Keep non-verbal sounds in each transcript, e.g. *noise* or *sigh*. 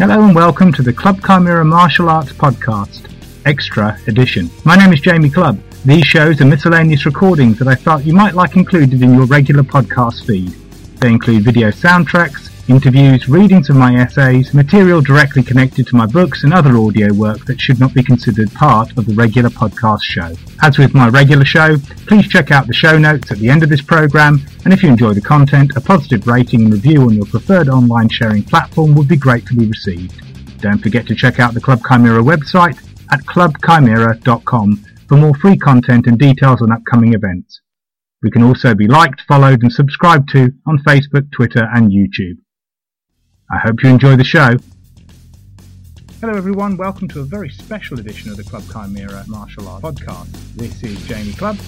Hello and welcome to the Clubb Chimera Martial Arts Podcast, Extra Edition. My name is Jamie Clubb. These shows are miscellaneous recordings that I thought you might like included in your regular podcast feed. They include video soundtracks, interviews, readings of my essays, material directly connected to my books, and other audio work that should not be considered part of the regular podcast show. As with my regular show, please check out the show notes at the end of this program, and if you enjoy the content, a positive rating and review on your preferred online sharing platform would be gratefully received. Don't forget to check out the Clubb Chimera website at clubbchimera.com for more free content and details on upcoming events. We can also be liked, followed and subscribed to on Facebook, Twitter and YouTube. I hope you enjoy the show. Hello everyone, welcome to a very special edition of the Clubb Chimera Martial Arts Podcast. This is Jamie Clubb,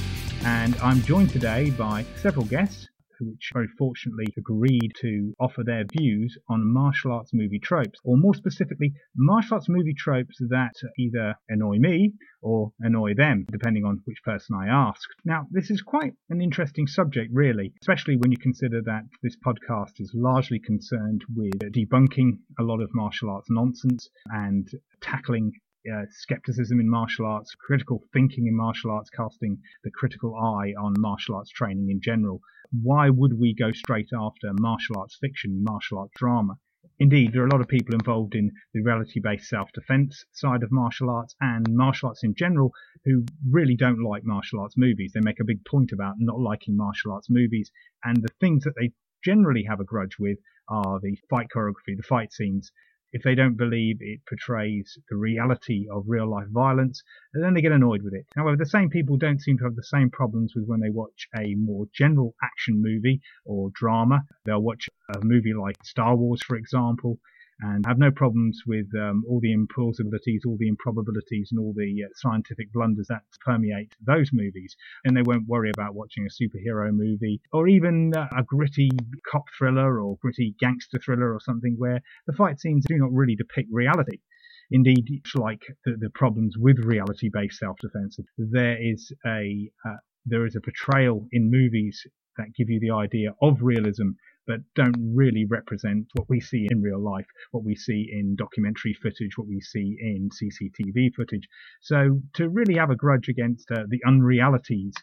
and I'm joined today by several guests which very fortunately agreed to offer their views on martial arts movie tropes, or more specifically, martial arts movie tropes that either annoy me or annoy them, depending on which person I ask. Now, this is quite an interesting subject, really, especially when you consider that this podcast is largely concerned with debunking a lot of martial arts nonsense and tackling uh, skepticism in martial arts, critical thinking in martial arts, casting the critical eye on martial arts training in general. Why would we go straight after martial arts fiction, martial arts drama? Indeed, there are a lot of people involved in the reality based self defense side of martial arts and martial arts in general who really don't like martial arts movies. They make a big point about not liking martial arts movies, and the things that they generally have a grudge with are the fight choreography, the fight scenes, if they don't believe it portrays the reality of real life violence, then they get annoyed with it. However, the same people don't seem to have the same problems with when they watch a more general action movie or drama. They'll watch a movie like Star Wars, for example, and have no problems with um, all the implausibilities, all the improbabilities, and all the uh, scientific blunders that permeate those movies. And they won't worry about watching a superhero movie or even uh, a gritty cop thriller or gritty gangster thriller or something where the fight scenes do not really depict reality. Indeed, like the, the problems with reality-based self-defense, there is a uh, there is a portrayal in movies that give you the idea of realism but don't really represent what we see in real life, what we see in documentary footage, what we see in CCTV footage. So to really have a grudge against uh, the unrealities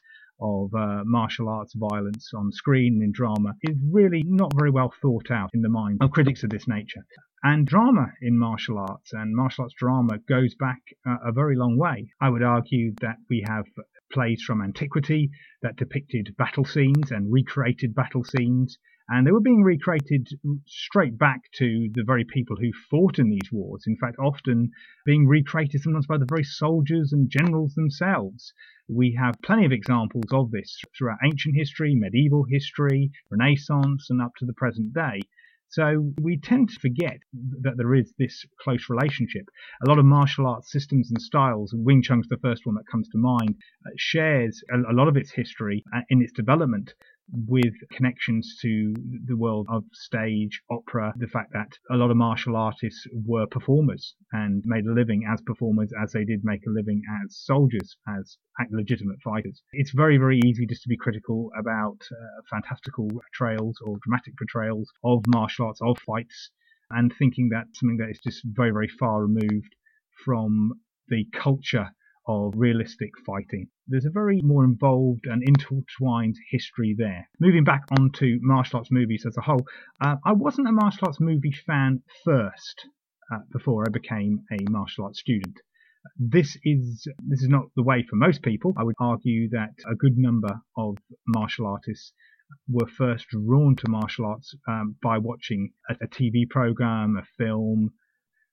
of uh, martial arts violence on screen in drama is really not very well thought out in the mind of critics of this nature. And drama in martial arts and martial arts drama goes back uh, a very long way. I would argue that we have plays from antiquity that depicted battle scenes and recreated battle scenes and they were being recreated straight back to the very people who fought in these wars. In fact, often being recreated sometimes by the very soldiers and generals themselves. We have plenty of examples of this throughout ancient history, medieval history, Renaissance, and up to the present day. So we tend to forget that there is this close relationship. A lot of martial arts systems and styles, Wing Chun's the first one that comes to mind, uh, shares a, lot of its history uh, in its development with connections to the world of stage, opera, the fact that a lot of martial artists were performers and made a living as performers as they did make a living as soldiers, as legitimate fighters. It's very, very easy just to be critical about uh, fantastical portrayals or dramatic portrayals of martial arts, of fights, and thinking that something that is just very, very far removed from the culture of realistic fighting. There's a very more involved and intertwined history there. Moving back onto martial arts movies as a whole, uh, I wasn't a martial arts movie fan first uh, before I became a martial arts student. This is this is not the way for most people. I would argue that a good number of martial artists were first drawn to martial arts um, by watching a, a TV program, a film,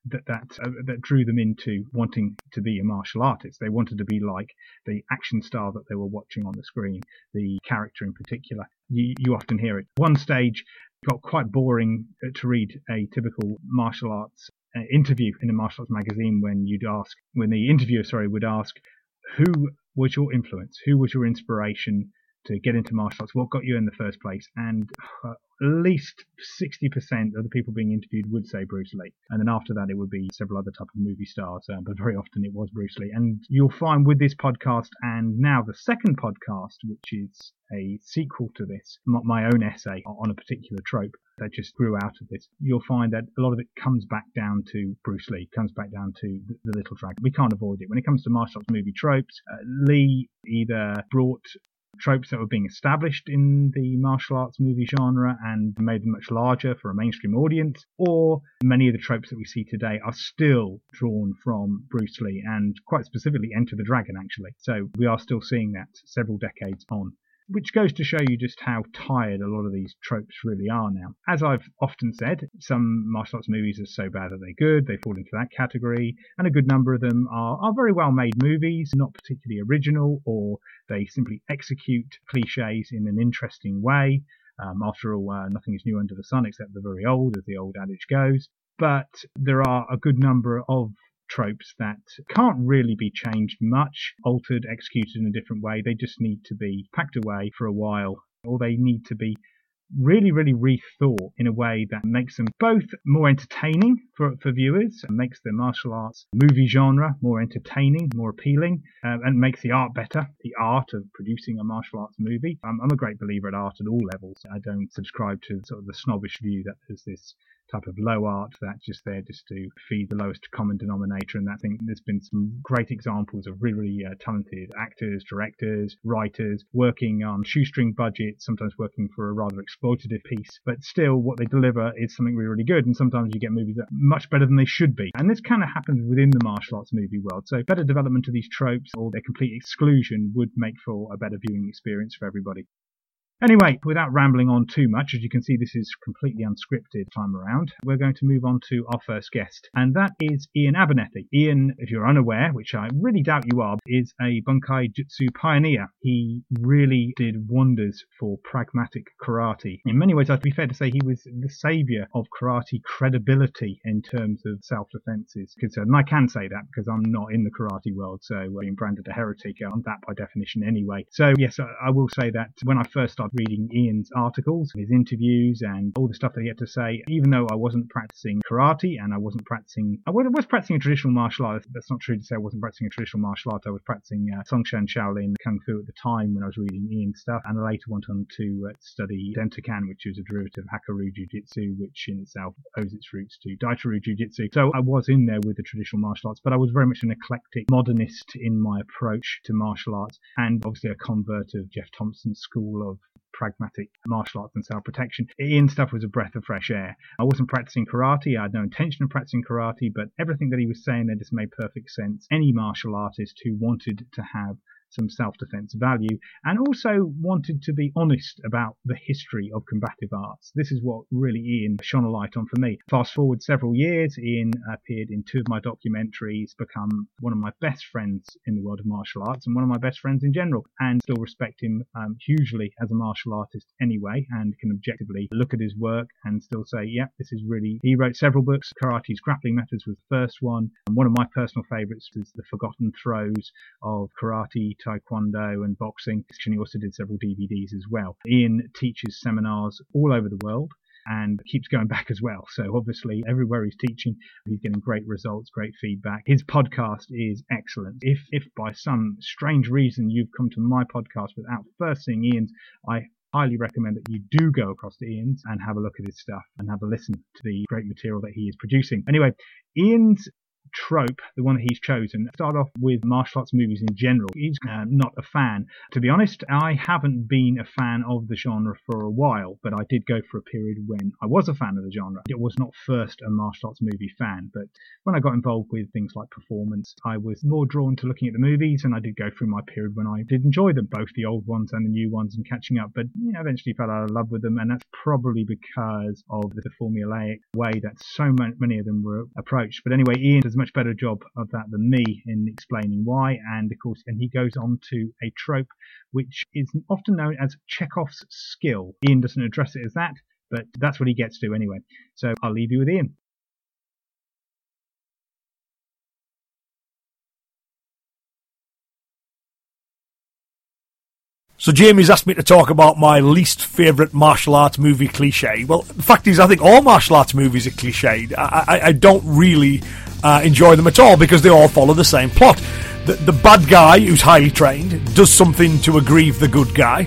that that uh, that drew them into wanting to be a martial artist. They wanted to be like the action star that they were watching on the screen, the character in particular. You, you often hear it. One stage got quite boring to read a typical martial arts uh, interview in a martial arts magazine when you'd ask when the interviewer sorry would ask who was your influence, who was your inspiration to get into martial arts, what got you in the first place? And uh, at least 60% of the people being interviewed would say Bruce Lee. And then after that, it would be several other type of movie stars, uh, but very often it was Bruce Lee. And you'll find with this podcast and now the second podcast, which is a sequel to this, my own essay on a particular trope that just grew out of this, you'll find that a lot of it comes back down to Bruce Lee, comes back down to the, Little Dragon. We can't avoid it. When it comes to martial arts movie tropes, uh, Lee either brought tropes that were being established in the martial arts movie genre and made them much larger for a mainstream audience, or many of the tropes that we see today are still drawn from Bruce Lee and quite specifically Enter the Dragon, actually. So we are still seeing that several decades on which goes to show you just how tired a lot of these tropes really are now. As I've often said, some martial arts movies are so bad that they're good, they fall into that category, and a good number of them are, are very well made movies, not particularly original, or they simply execute cliches in an interesting way. Um, after all, uh, nothing is new under the sun except the very old, as the old adage goes. But there are a good number of tropes that can't really be changed much, altered, executed in a different way. They just need to be packed away for a while, or they need to be really, really rethought in a way that makes them both more entertaining for, for viewers and makes the martial arts movie genre more entertaining, more appealing, uh, and makes the art better. The art of producing a martial arts movie. I'm, I'm a great believer at art at all levels. I don't subscribe to sort of the snobbish view that there's this type of low art that's just there just to feed the lowest common denominator. And I think there's been some great examples of really, really uh, talented actors, directors, writers working on shoestring budgets, sometimes working for a rather exploitative piece, but still what they deliver is something really, really good. And sometimes you get movies that are much better than they should be. And this kind of happens within the martial arts movie world. So better development of these tropes or their complete exclusion would make for a better viewing experience for everybody. Anyway, without rambling on too much, as you can see, this is completely unscripted time around. We're going to move on to our first guest, and that is Iain Abernethy. Iain, if you're unaware, which I really doubt you are, is a Bunkai Jutsu pioneer. He really did wonders for pragmatic karate. In many ways, I'd be fair to say he was the savior of karate credibility in terms of self-defense is concerned. Uh, and I can say that because I'm not in the karate world, so uh, being branded a heretic, I'm that by definition anyway. So yes, I will say that when I first started started reading Iain's articles, his interviews, and all the stuff that he had to say. Even though I wasn't practicing karate and I wasn't practicing, I was practicing a traditional martial art. That's not true to say I wasn't practicing a traditional martial art. I was practicing uh, Songshan Shaolin Kung Fu at the time when I was reading Iain's stuff, and I later went on to uh, study Dentokan, which is a derivative of Hakkoryu Jiu-Jitsu, which in itself owes its roots to Daito-ryu Jiu-Jitsu. So I was in there with the traditional martial arts, but I was very much an eclectic modernist in my approach to martial arts, and obviously a convert of Geoff Thompson's school of pragmatic martial arts and self protection. Iain stuff was a breath of fresh air. I wasn't practicing karate. I had no intention of practicing karate, but everything that he was saying there just made perfect sense. Any martial artist who wanted to have some self-defense value and also wanted to be honest about the history of combative arts. This is what really Iain shone a light on for me. Fast forward several years, Iain appeared in two of my documentaries, become one of my best friends in the world of martial arts and one of my best friends in general, and still respect him um, hugely as a martial artist anyway, and can objectively look at his work and still say, yeah, this is really. He wrote several books. Karate's Grappling Methods was the first one, and one of my personal favorites is The Forgotten Throws of Karate taekwondo and boxing. He also did several DVDs as well. Iain teaches seminars all over the world and keeps going back as well. So obviously everywhere he's teaching, he's getting great results, great feedback. His podcast is excellent. If if by some strange reason you've come to my podcast without first seeing Iain's, I highly recommend that you do go across to Iain's and have a look at his stuff and have a listen to the great material that he is producing. Anyway, Iain's trope, the one that he's chosen. Start off with martial arts movies in general. He's uh, not a fan. To be honest, I haven't been a fan of the genre for a while, but I did go for a period when I was a fan of the genre. It was not first a martial arts movie fan, but when I got involved with things like performance, I was more drawn to looking at the movies, and I did go through my period when I did enjoy them, both the old ones and the new ones, and catching up. But you know, eventually fell out of love with them, and that's probably because of the formulaic way that so many of them were approached. But anyway, Iain does much better job of that than me in explaining why. And of course, and he goes on to a trope which is often known as Chekhov's skill. Iain doesn't address it as that, but that's what he gets to anyway. So I'll leave you with Iain. So Jamie's asked me to talk about my least favourite martial arts movie cliche. Well, the fact is, I think all martial arts movies are cliched. I, I, I don't really uh, enjoy them at all because they all follow the same plot. The, the bad guy, who's highly trained, does something to aggrieve the good guy.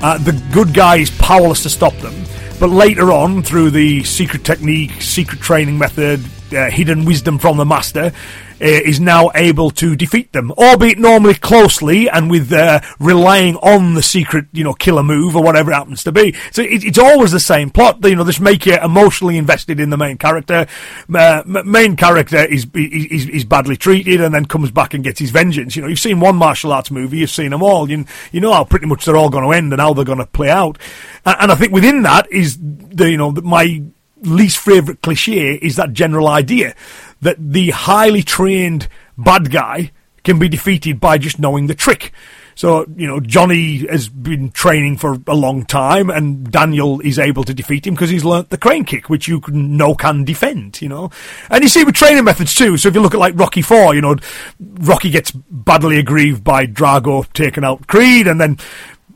Uh, the good guy is powerless to stop them. But later on, through the secret technique, secret training method, uh, hidden wisdom from the master, is now able to defeat them, albeit normally closely and with uh, relying on the secret, you know, killer move or whatever it happens to be. So it, it's always the same plot. You know, just make you emotionally invested in the main character. Uh, main character is, is is badly treated and then comes back and gets his vengeance. You know, you've seen one martial arts movie, you've seen them all. You you know how pretty much they're all going to end and how they're going to play out. And, and I think within that is the you know my least favourite cliche is that general idea that the highly trained bad guy can be defeated by just knowing the trick. So, you know, Johnny has been training for a long time and Daniel is able to defeat him because he's learnt the crane kick, which you can, no can defend, you know. And you see with training methods too. So if you look at like Rocky 4, you know, Rocky gets badly aggrieved by Drago taking out Creed and then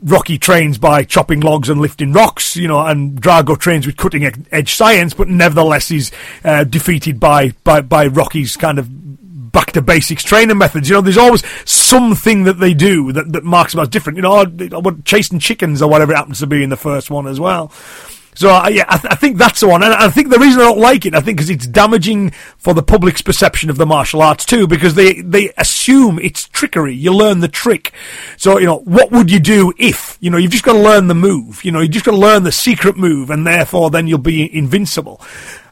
Rocky trains by chopping logs and lifting rocks, you know, and Drago trains with cutting edge science, but nevertheless he's uh, defeated by, by, by Rocky's kind of back to basics training methods. You know, there's always something that they do that, that marks them as different. You know, chasing chickens or whatever it happens to be in the first one as well. So uh, yeah, I, th- I, think that's the one, and I think the reason I don't like it, I think, because it's damaging for the public's perception of the martial arts too, because they they assume it's trickery. You learn the trick, so you know what would you do if you know you've just got to learn the move. You know you just got to learn the secret move, and therefore then you'll be invincible.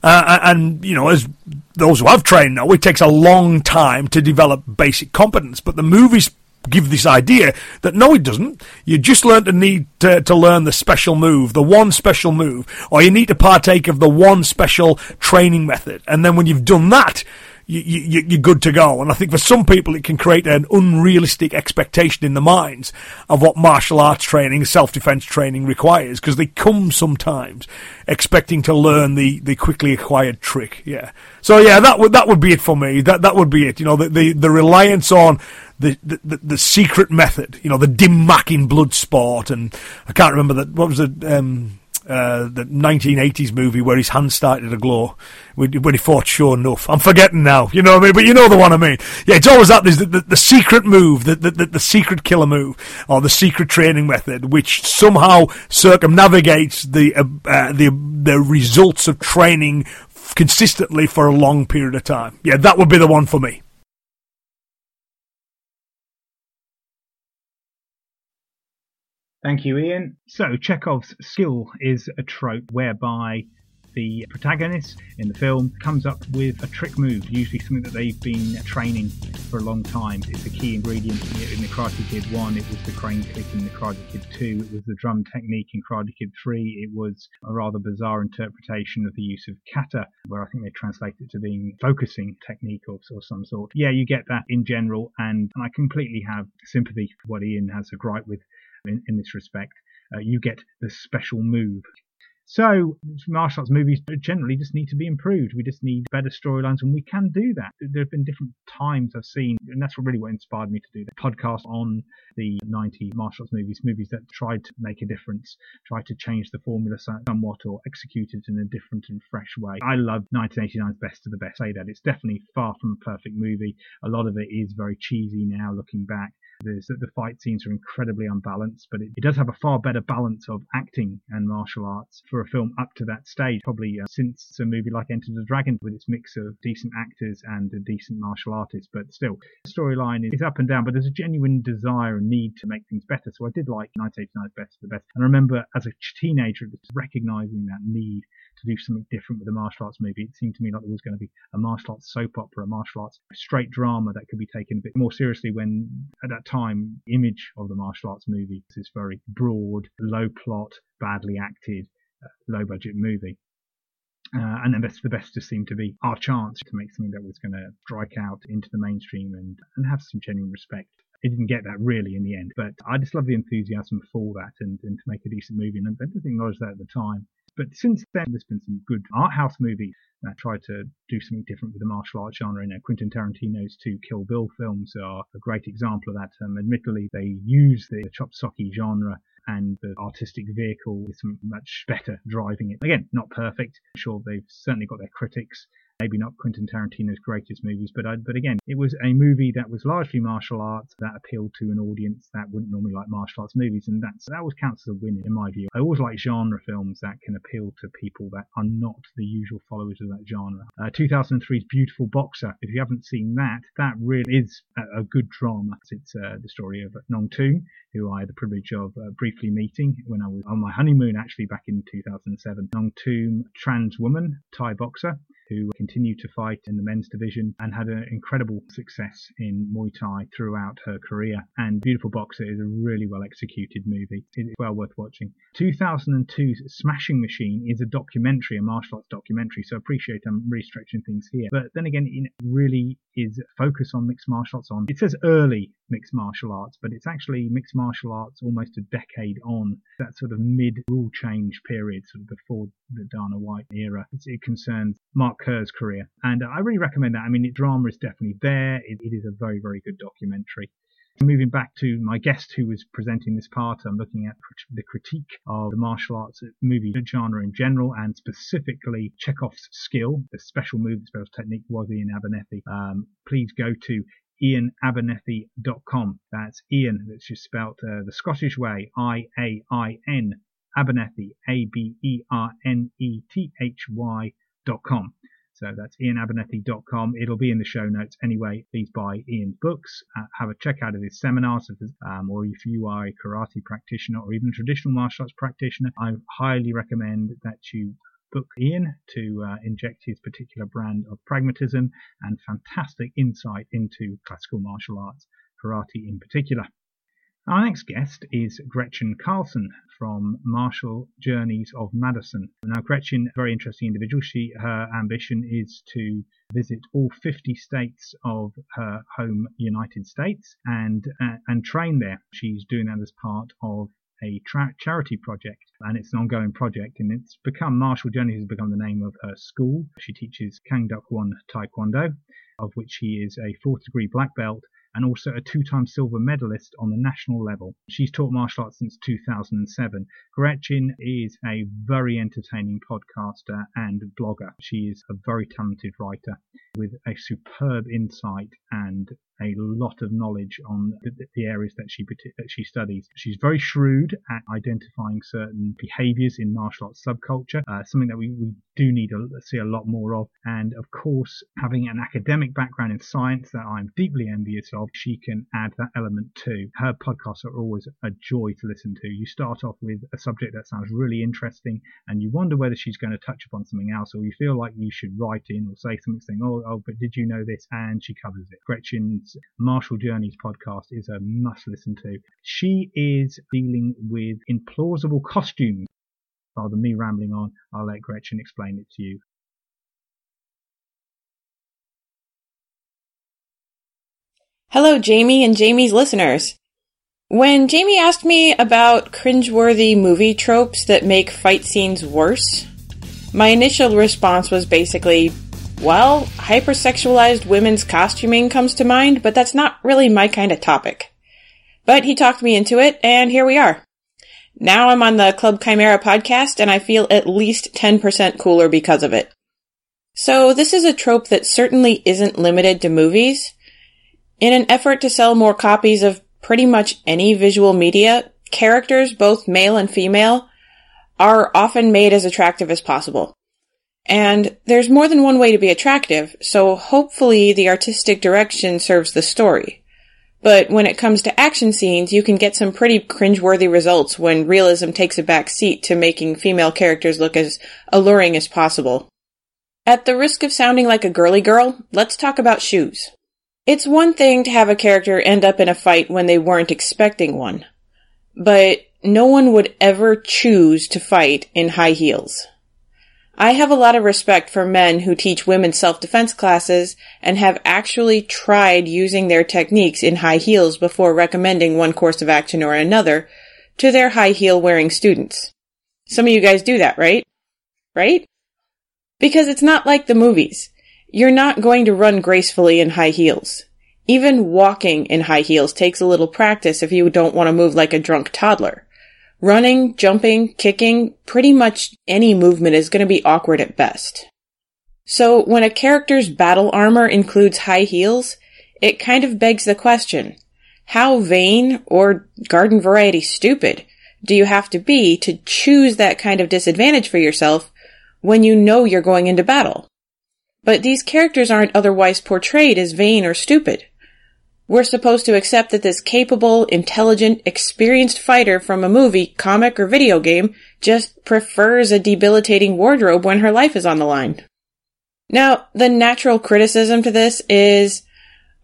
Uh, and you know as those who have trained know, it takes a long time to develop basic competence, but the movies give this idea that no, it doesn't. You just learn to need to, to learn the special move, the one special move, or you need to partake of the one special training method. And then when you've done that, you, you, you're good to go. And I think for some people, it can create an unrealistic expectation in the minds of what martial arts training, self-defense training requires, because they come sometimes expecting to learn the, the quickly acquired trick. Yeah. So yeah, that would, that would be it for me. That, that would be it. You know, the, the, the reliance on the, the, the secret method, you know, the dim mak in blood sport. And I can't remember that, what was it, um, uh, the 1980s movie where his hand started to glow when, he fought Sho'nuff. I'm forgetting now, you know what I mean? But you know the one I mean. Yeah, it's always that. The, the, the secret move, the, the, the, secret killer move, or the secret training method, which somehow circumnavigates the, uh, uh, the, the results of training consistently for a long period of time. Yeah, that would be the one for me. Thank you, Iain. So, Chekhov's skill is a trope whereby the protagonist in the film comes up with a trick move, usually something that they've been training for a long time. It's a key ingredient in the Karate Kid 1, it was the crane kick in the Karate Kid 2, it was the drum technique in Karate Kid 3, it was a rather bizarre interpretation of the use of kata, where I think they translate it to being focusing technique or, of some sort. Yeah, you get that in general, and, and I completely have sympathy for what Iain has a gripe with in, in this respect. Uh, you get the special move. So, martial arts movies generally just need to be improved. We just need better storylines, and we can do that. There have been different times I've seen, and that's really what inspired me to do the podcast on the 90 martial arts movies, movies that tried to make a difference, tried to change the formula somewhat, or execute it in a different and fresh way. I love 1989's Best of the Best. I Say that it's definitely far from a perfect movie. A lot of it is very cheesy now, looking back. There's that the fight scenes are incredibly unbalanced, but it, it, does have a far better balance of acting and martial arts for a film up to that stage. Probably uh, since a movie like Enter the Dragon, with its mix of decent actors and a decent martial artist, but still, the storyline is up and down. But there's a genuine desire and need to make things better. So I did like 1989's Best of the Best, and I remember as a teenager recognizing that need to do something different with a martial arts movie. It seemed to me like there was going to be a martial arts soap opera, a martial arts straight drama that could be taken a bit more seriously when at that time the image of the martial arts movie is very broad, low plot, badly acted, uh, low budget movie. Uh, and then the best just seemed to be our chance to make something that was going to strike out into the mainstream and, and have some genuine respect. It didn't get that really in the end, but I just love the enthusiasm for that and, and to make a decent movie. And I didn't acknowledge that at the time But since then, there's been some good art house movies that try to do something different with the martial arts genre. You know, Quentin Tarantino's two Kill Bill films are a great example of that. Um, admittedly, they use the chop socky genre and the artistic vehicle is much better driving it. Again, not perfect. I'm sure they've certainly got their critics maybe not Quentin Tarantino's greatest movies, but I, but again, it was a movie that was largely martial arts that appealed to an audience that wouldn't normally like martial arts movies, and that's that was counts as a win in my view. I always like genre films that can appeal to people that are not the usual followers of that genre. Uh, 2003's Beautiful Boxer. If you haven't seen that, that really is a, a good drama. It's uh, the story of Nong Toom, who I had the privilege of uh, briefly meeting when I was on my honeymoon actually back in 2007. Nong Toom, trans woman, Thai boxer, who continued to fight in the men's division and had an incredible success in Muay Thai throughout her career. And Beautiful Boxer is a really well executed movie. It's well worth watching. 2002's Smashing Machine is a documentary, a martial arts documentary, so I appreciate I'm really stretching things here. But then again, it really is focus on mixed martial arts on. It says early mixed martial arts, but it's actually mixed martial arts almost a decade on that sort of mid rule change period, sort of before the Dana White era. It's, it concerns Mark Kerr's career, and I really recommend that. I mean, the drama is definitely there. it, it is a very, very good documentary. Moving back to my guest who was presenting this part, I'm looking at the critique of the martial arts movie genre in general and specifically Chekhov's skill, the special move, the special technique was Iain Abernethy. Um, please go to iainabernethy.com. That's Iain, that's just spelt uh, the Scottish way, I-A-I-N, Abernethy, A-B-E-R-N-E-T-H-Y dot com. So that's iainabernethy.com. It'll be in the show notes anyway. Please buy Iain's books. Uh, have a check out of his seminars. Um, or if you are a karate practitioner or even a traditional martial arts practitioner, I highly recommend that you book Iain to uh, inject his particular brand of pragmatism and fantastic insight into classical martial arts, karate in particular. Our next guest is Gretchen Carlon from Martial Journeys of Madison. Now, Gretchen, very interesting individual. She, her ambition is to visit all 50 states of her home United States and uh, and train there. She's doing that as part of a tra- charity project and it's an ongoing project and it's become Martial Journeys has become the name of her school. She teaches Kang Duk Won Taekwondo, of which she is a fourth degree black belt and also a two-time silver medalist on the national level. She's taught martial arts since 2007. Gretchen is a very entertaining podcaster and blogger. She is a very talented writer with a superb insight and a lot of knowledge on the, the, areas that she that she studies. She's very shrewd at identifying certain behaviors in martial arts subculture, uh, something that we, we do need to see a lot more of. And of course, having an academic background in science that I'm deeply envious of, she can add that element too. Her podcasts are always a joy to listen to. You start off with a subject that sounds really interesting and you wonder whether she's going to touch upon something else or you feel like you should write in or say something saying, oh, oh, but did you know this? And she covers it. Gretchen's Martial Journeys podcast is a must listen to. She is dealing with implausible costumes rather me rambling on, I'll let Gretchen explain it to you. Hello, Jamie and Jamie's listeners. When Jamie asked me about cringeworthy movie tropes that make fight scenes worse, my initial response was basically, well, hypersexualized women's costuming comes to mind, but that's not really my kind of topic. But he talked me into it, and here we are. Now I'm on the Clubb Chimera podcast and I feel at least 10% cooler because of it. So this is a trope that certainly isn't limited to movies. In an effort to sell more copies of pretty much any visual media, characters, both male and female, are often made as attractive as possible. And there's more than one way to be attractive, so hopefully the artistic direction serves the story. But when it comes to action scenes, you can get some pretty cringeworthy results when realism takes a back seat to making female characters look as alluring as possible. At the risk of sounding like a girly girl, let's talk about shoes. It's one thing to have a character end up in a fight when they weren't expecting one, but no one would ever choose to fight in high heels. I have a lot of respect for men who teach women self-defense classes and have actually tried using their techniques in high heels before recommending one course of action or another to their high heel wearing students. Some of you guys do that, right? right? Because it's not like the movies. You're not going to run gracefully in high heels. Even walking in high heels takes a little practice if you don't want to move like a drunk toddler. Running, jumping, kicking, pretty much any movement is going to be awkward at best. So when a character's battle armor includes high heels, it kind of begs the question, how vain or garden variety stupid do you have to be to choose that kind of disadvantage for yourself when you know you're going into battle? But these characters aren't otherwise portrayed as vain or stupid. We're supposed to accept that this capable, intelligent, experienced fighter from a movie, comic, or video game just prefers a debilitating wardrobe when her life is on the line. Now, the natural criticism to this is,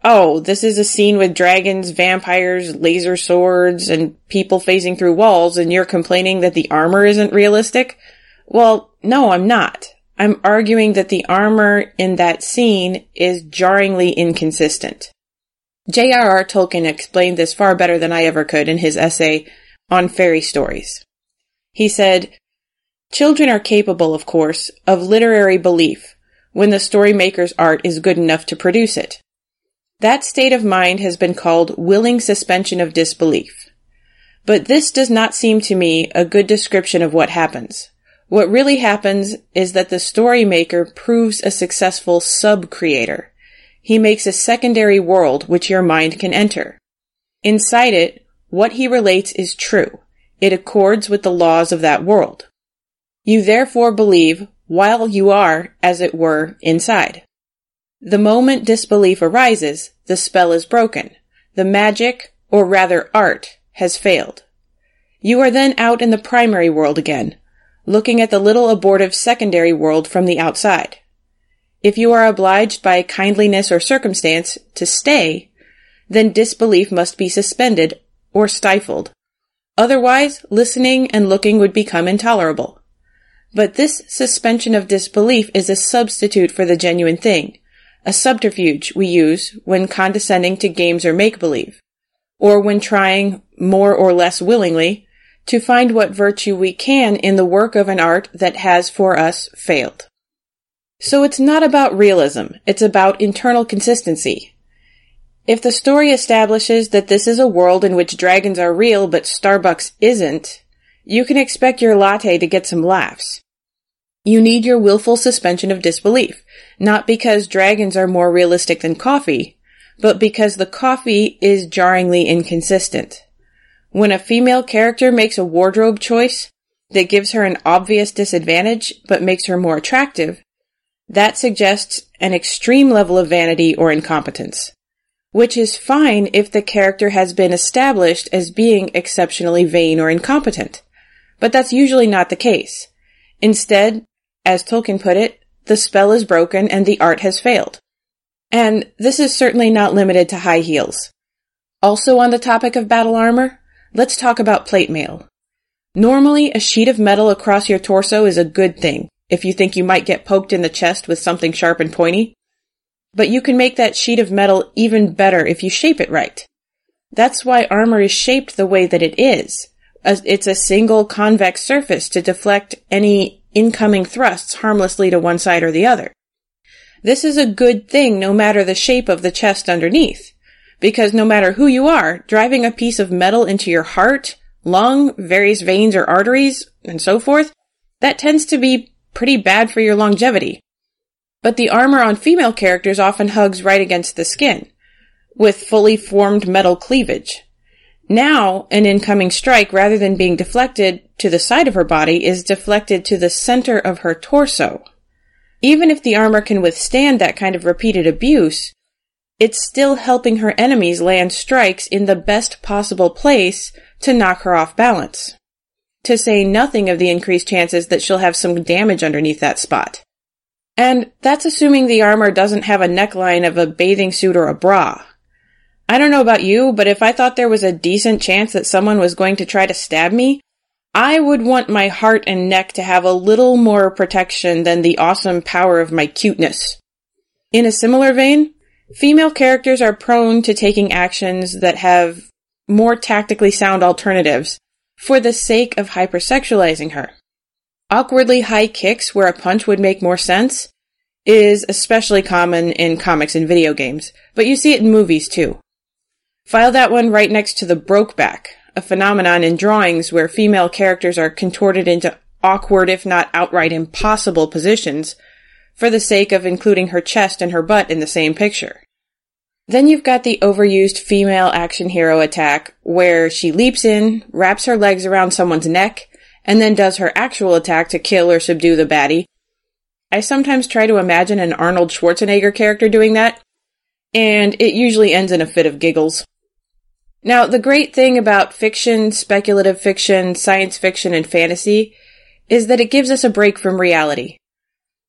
oh, this is a scene with dragons, vampires, laser swords, and people phasing through walls, and you're complaining that the armor isn't realistic? Well, no, I'm not. I'm arguing that the armor in that scene is jarringly inconsistent. J.R.R. Tolkien explained this far better than I ever could in his essay on fairy stories. He said, Children are capable, of course, of literary belief when the story maker's art is good enough to produce it. That state of mind has been called willing suspension of disbelief. But this does not seem to me a good description of what happens. What really happens is that the story maker proves a successful sub-creator, he makes a secondary world which your mind can enter. Inside it, what he relates is true. It accords with the laws of that world. You therefore believe while you are, as it were, inside. The moment disbelief arises, the spell is broken. The magic, or rather art, has failed. You are then out in the primary world again, looking at the little abortive secondary world from the outside. If you are obliged by kindliness or circumstance to stay, then disbelief must be suspended or stifled. Otherwise, listening and looking would become intolerable. But this suspension of disbelief is a substitute for the genuine thing, a subterfuge we use when condescending to games or make-believe, or when trying, more or less willingly, to find what virtue we can in the work of an art that has for us failed. So it's not about realism, it's about internal consistency. If the story establishes that this is a world in which dragons are real but Starbucks isn't, you can expect your latte to get some laughs. You need your willful suspension of disbelief, not because dragons are more realistic than coffee, but because the coffee is jarringly inconsistent. When a female character makes a wardrobe choice that gives her an obvious disadvantage but makes her more attractive, that suggests an extreme level of vanity or incompetence, which is fine if the character has been established as being exceptionally vain or incompetent. But that's usually not the case. Instead, as Tolkien put it, the spell is broken and the art has failed. And this is certainly not limited to high heels. Also on the topic of battle armor, let's talk about plate mail. Normally, a sheet of metal across your torso is a good thing if you think you might get poked in the chest with something sharp and pointy. But you can make that sheet of metal even better if you shape it right. That's why armor is shaped the way that it is. It's a single convex surface to deflect any incoming thrusts harmlessly to one side or the other. This is a good thing no matter the shape of the chest underneath. Because no matter who you are, driving a piece of metal into your heart, lung, various veins or arteries, and so forth, that tends to be pretty bad for your longevity. But the armor on female characters often hugs right against the skin, with fully formed metal cleavage. Now, an incoming strike, rather than being deflected to the side of her body, is deflected to the center of her torso. Even if the armor can withstand that kind of repeated abuse, it's still helping her enemies land strikes in the best possible place to knock her off balance to say nothing of the increased chances that she'll have some damage underneath that spot. And that's assuming the armor doesn't have a neckline of a bathing suit or a bra. I don't know about you, but if I thought there was a decent chance that someone was going to try to stab me, I would want my heart and neck to have a little more protection than the awesome power of my cuteness. In a similar vein, female characters are prone to taking actions that have more tactically sound alternatives for the sake of hypersexualizing her. awkwardly high kicks where a punch would make more sense is especially common in comics and video games, but you see it in movies too. File that one right next to the broke back, a phenomenon in drawings where female characters are contorted into awkward, if not outright impossible positions for the sake of including her chest and her butt in the same picture. Then you've got the overused female action hero attack where she leaps in, wraps her legs around someone's neck, and then does her actual attack to kill or subdue the baddie. I sometimes try to imagine an Arnold Schwarzenegger character doing that, and it usually ends in a fit of giggles. Now, the great thing about fiction, speculative fiction, science fiction, and fantasy is that it gives us a break from reality.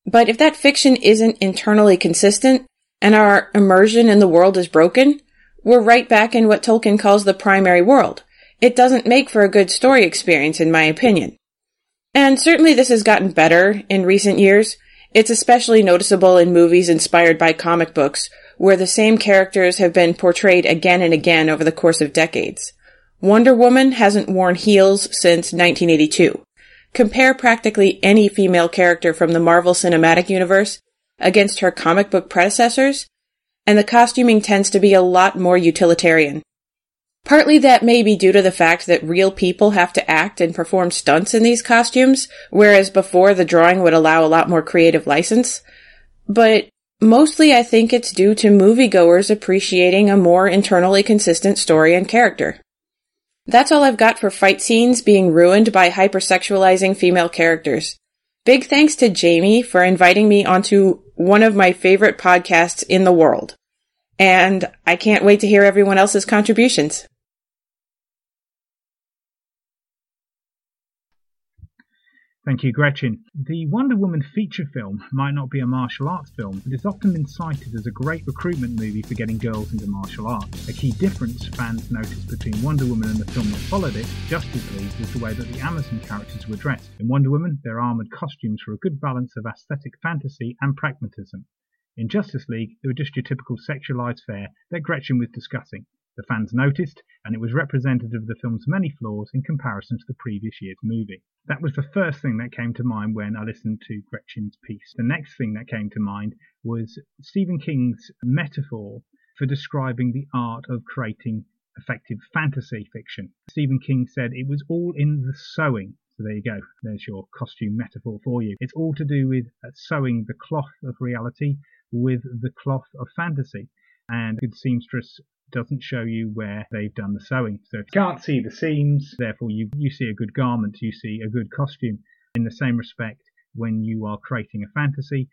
But if that fiction isn't internally consistent and our immersion in the world is broken, we're right back in what Tolkien calls the primary world. It doesn't make for a good story experience, in my opinion. And certainly this has gotten better in recent years. It's especially noticeable in movies inspired by comic books, where the same characters have been portrayed again and again over the course of decades. Wonder Woman hasn't worn heels since 1982. Compare practically any female character from the Marvel Cinematic Universe against her comic book predecessors, and the costuming tends to be a lot more utilitarian. Partly that may be due to the fact that real people have to act and perform stunts in these costumes, whereas before the drawing would allow a lot more creative license. But mostly I think it's due to moviegoers appreciating a more internally consistent story and character. That's all I've got for fight scenes being ruined by hypersexualizing female characters. Big thanks to Jamie for inviting me onto one of my favorite podcasts in the world. And I can't wait to hear everyone else's contributions. Thank you, Gretchen. The Wonder Woman feature film might not be a martial arts film, but it's often been cited as a great recruitment movie for getting girls into martial arts. A key difference fans noticed between Wonder Woman and the film that followed it, Justice League, was the way that the Amazon characters were dressed. In Wonder Woman, their armoured costumes were a good balance of aesthetic fantasy and pragmatism. In Justice League, they were just your typical sexualized fare that Gretchen was discussing. The fans noticed, and it was representative of the film's many flaws in comparison to the previous year's movie. That was the first thing that came to mind when I listened to Gretchen's piece. The next thing that came to mind was Stephen King's metaphor for describing the art of creating effective fantasy fiction. Stephen King said it was all in the sewing. So there you go. There's your costume metaphor for you. It's all to do with uh, sewing the cloth of reality with the cloth of fantasy. And good seamstress doesn't show you where they've done the sewing. So you can't see the seams, therefore you, you see a good garment, you see a good costume. In the same respect, when you are creating a fantasy,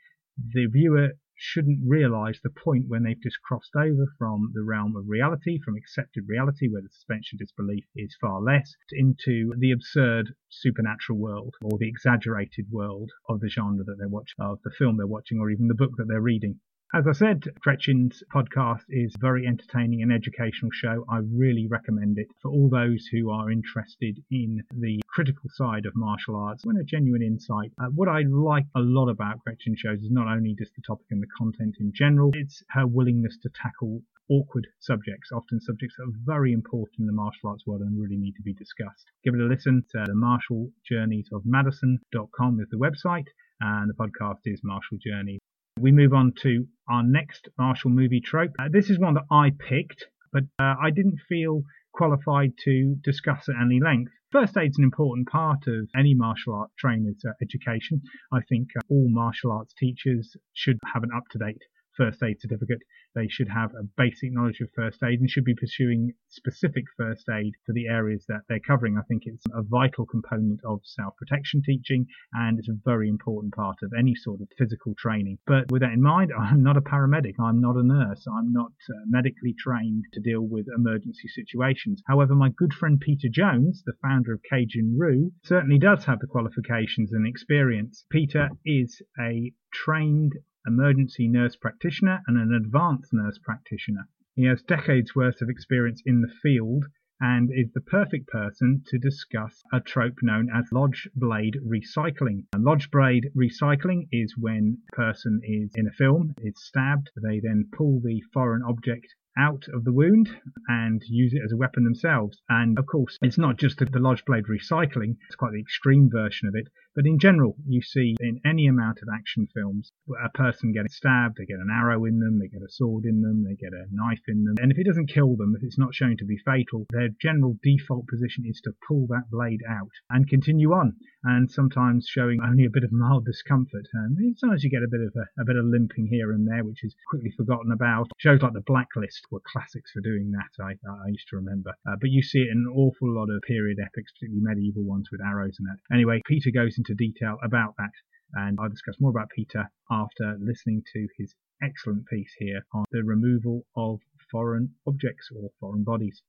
the viewer shouldn't realize the point when they've just crossed over from the realm of reality, from accepted reality, where the suspension of disbelief is far less, into the absurd supernatural world or the exaggerated world of the genre that they're watching, of the film they're watching, or even the book that they're reading. As I said, Gretchen's podcast is a very entertaining and educational show. I really recommend it for all those who are interested in the critical side of martial arts and a genuine insight. Uh, what I like a lot about Gretchen shows is not only just the topic and the content in general, it's her willingness to tackle awkward subjects, often subjects that are very important in the martial arts world and really need to be discussed. Give it a listen to the Martial Journeys of Madison.com is the website and the podcast is Martial Journey we move on to our next martial movie trope. Uh, this is one that I picked, but uh, I didn't feel qualified to discuss at any length. First aid's an important part of any martial art trainer's uh, education. I think uh, all martial arts teachers should have an up to date first aid certificate. They should have a basic knowledge of first aid and should be pursuing specific first aid for the areas that they're covering. I think it's a vital component of self protection teaching and it's a very important part of any sort of physical training. But with that in mind, *laughs* I'm not a paramedic, I'm not a nurse, I'm not uh, medically trained to deal with emergency situations. However, my good friend Peter Jones, the founder of Cajun Roo, certainly does have the qualifications and experience. Peter is a trained emergency nurse practitioner and an advanced nurse practitioner. He has decades worth of experience in the field and is the perfect person to discuss a trope known as lodge blade recycling. And lodge blade recycling is when a person is in a film, is stabbed, they then pull the foreign object out of the wound and use it as a weapon themselves. And of course, it's not just the lodge blade recycling, it's quite the extreme version of it, But in general, you see in any amount of action films, a person getting stabbed, they get an arrow in them, they get a sword in them, they get a knife in them. And if it doesn't kill them, if it's not shown to be fatal, their general default position is to pull that blade out and continue on. And sometimes showing only a bit of mild discomfort. And sometimes you get a bit of a, a bit of limping here and there, which is quickly forgotten about. Shows like The Blacklist were classics for doing that. I, I used to remember. Uh, but you see it in an awful lot of period epics, particularly medieval ones with arrows and that. Anyway, Peter goes into detail about that, and I'll discuss more about Peter after listening to his excellent piece here on the removal of foreign objects or foreign bodies.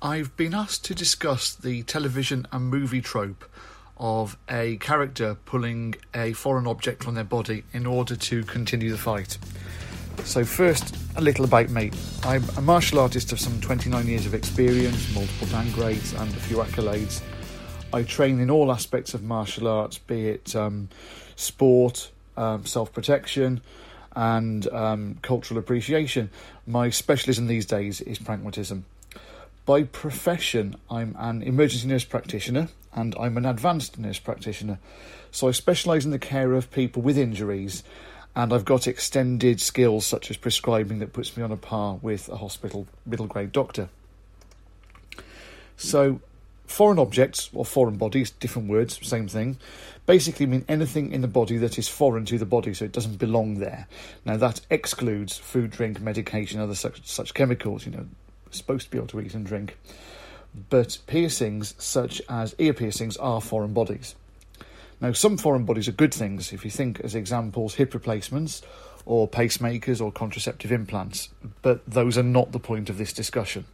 I've been asked to discuss the television and movie trope of a character pulling a foreign object from their body in order to continue the fight. So, first, a little about me. I'm a martial artist of some 29 years of experience, multiple dan grades, and a few accolades. I train in all aspects of martial arts, be it um, sport, um, self protection, and um, cultural appreciation. My specialism these days is pragmatism. By profession, I'm an emergency nurse practitioner and I'm an advanced nurse practitioner. So I specialise in the care of people with injuries and I've got extended skills such as prescribing that puts me on a par with a hospital middle grade doctor. So, foreign objects or foreign bodies, different words, same thing, basically mean anything in the body that is foreign to the body, so it doesn't belong there. Now, that excludes food, drink, medication, other such, such chemicals, you know, supposed to be able to eat and drink. But piercings, such as ear piercings, are foreign bodies. Now, some foreign bodies are good things, if you think as examples hip replacements or pacemakers or contraceptive implants, but those are not the point of this discussion.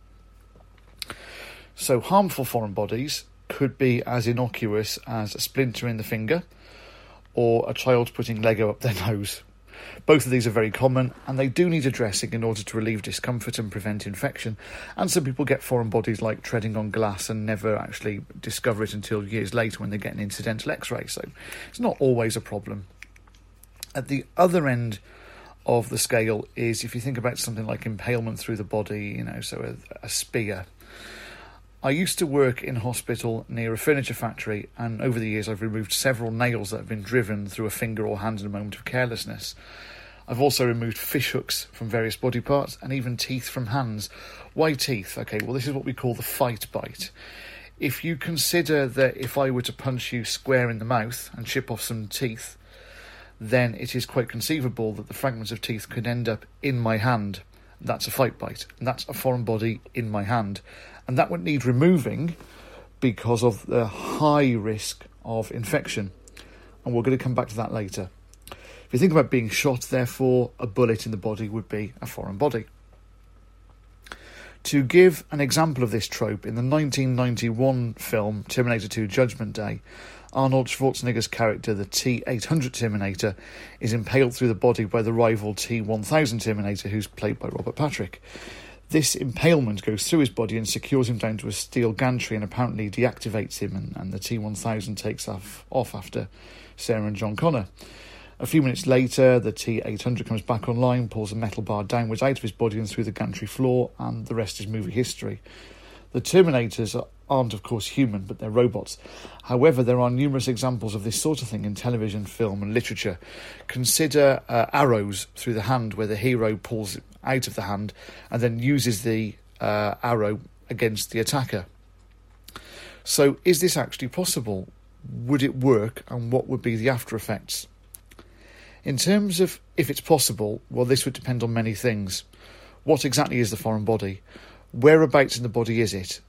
So, harmful foreign bodies could be as innocuous as a splinter in the finger or a child putting Lego up their *laughs* nose. Both of these are very common and they do need addressing in order to relieve discomfort and prevent infection. And some people get foreign bodies like treading on glass and never actually discover it until years later when they get an incidental x ray. So it's not always a problem. At the other end of the scale is if you think about something like impalement through the body, you know, so a, a spear. I used to work in hospital near a furniture factory, and over the years I've removed several nails that have been driven through a finger or hand in a moment of carelessness. I've also removed fish hooks from various body parts and even teeth from hands. Why teeth? Okay, well, this is what we call the fight bite. If you consider that if I were to punch you square in the mouth and chip off some teeth, then it is quite conceivable that the fragments of teeth could end up in my hand. That's a fight bite, that's a foreign body in my hand and that would need removing because of the high risk of infection. And we're going to come back to that later. If you think about being shot, therefore, a bullet in the body would be a foreign body. To give an example of this trope, in the 1991 film Terminator 2 Judgment Day, Arnold Schwarzenegger's character, the T 800 Terminator, is impaled through the body by the rival T 1000 Terminator, who's played by Robert Patrick. This impalement goes through his body and secures him down to a steel gantry and apparently deactivates him, and, and the T 1000 takes off, off after Sarah and John Connor. A few minutes later, the T 800 comes back online, pulls a metal bar downwards out of his body and through the gantry floor, and the rest is movie history. The Terminators aren't, of course, human, but they're robots. However, there are numerous examples of this sort of thing in television, film, and literature. Consider uh, arrows through the hand, where the hero pulls out of the hand and then uses the uh, arrow against the attacker. So, is this actually possible? Would it work, and what would be the after effects? In terms of if it's possible, well, this would depend on many things. What exactly is the foreign body? Whereabouts in the body is it?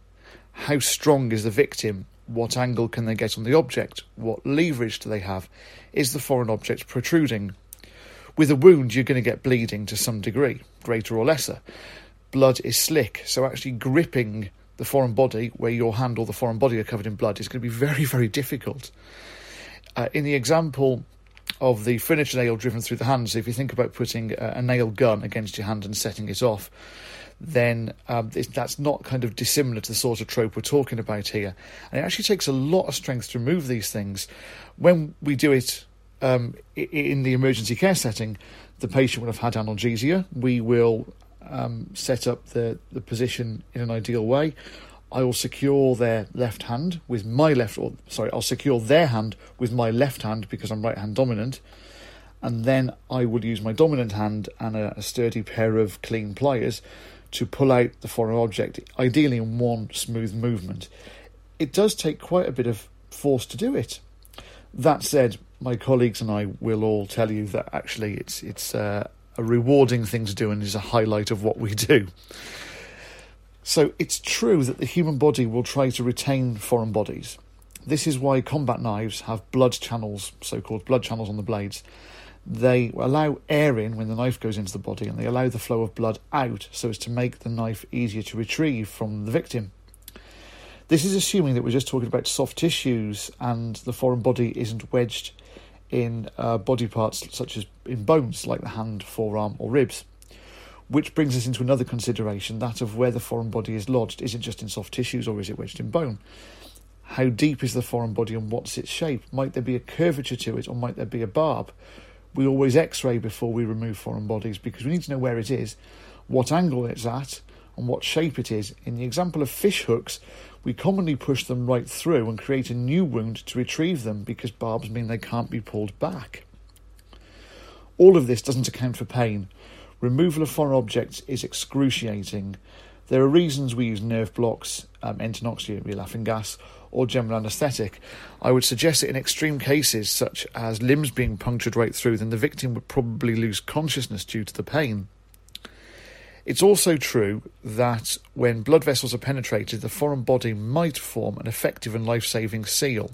How strong is the victim? What angle can they get on the object? What leverage do they have? Is the foreign object protruding? With a wound, you're going to get bleeding to some degree, greater or lesser. Blood is slick, so actually gripping the foreign body, where your hand or the foreign body are covered in blood, is going to be very, very difficult. Uh, in the example of the furniture nail driven through the hand, so if you think about putting a, a nail gun against your hand and setting it off, then um, that's not kind of dissimilar to the sort of trope we're talking about here. And it actually takes a lot of strength to remove these things. When we do it um, in the emergency care setting, the patient will have had analgesia. We will um, set up the, the position in an ideal way. I will secure their left hand with my left, or sorry, I'll secure their hand with my left hand because I'm right hand dominant, and then I will use my dominant hand and a, a sturdy pair of clean pliers to pull out the foreign object, ideally in one smooth movement. It does take quite a bit of force to do it. That said, my colleagues and I will all tell you that actually it's it's uh, a rewarding thing to do and is a highlight of what we *laughs* do. So it's true that the human body will try to retain foreign bodies. This is why combat knives have blood channels, so called blood channels on the blades. They allow air in when the knife goes into the body and they allow the flow of blood out so as to make the knife easier to retrieve from the victim. This is assuming that we're just talking about soft tissues and the foreign body isn't wedged in uh, body parts such as in bones like the hand, forearm, or ribs. Which brings us into another consideration that of where the foreign body is lodged. Is it just in soft tissues or is it wedged in bone? How deep is the foreign body and what's its shape? Might there be a curvature to it or might there be a barb? We always x ray before we remove foreign bodies because we need to know where it is, what angle it's at, and what shape it is. In the example of fish hooks, we commonly push them right through and create a new wound to retrieve them because barbs mean they can't be pulled back. All of this doesn't account for pain. Removal of foreign objects is excruciating. There are reasons we use nerve blocks, um, entonoxia, laughing gas, or general anaesthetic. I would suggest that in extreme cases, such as limbs being punctured right through, then the victim would probably lose consciousness due to the pain. It's also true that when blood vessels are penetrated, the foreign body might form an effective and life saving seal.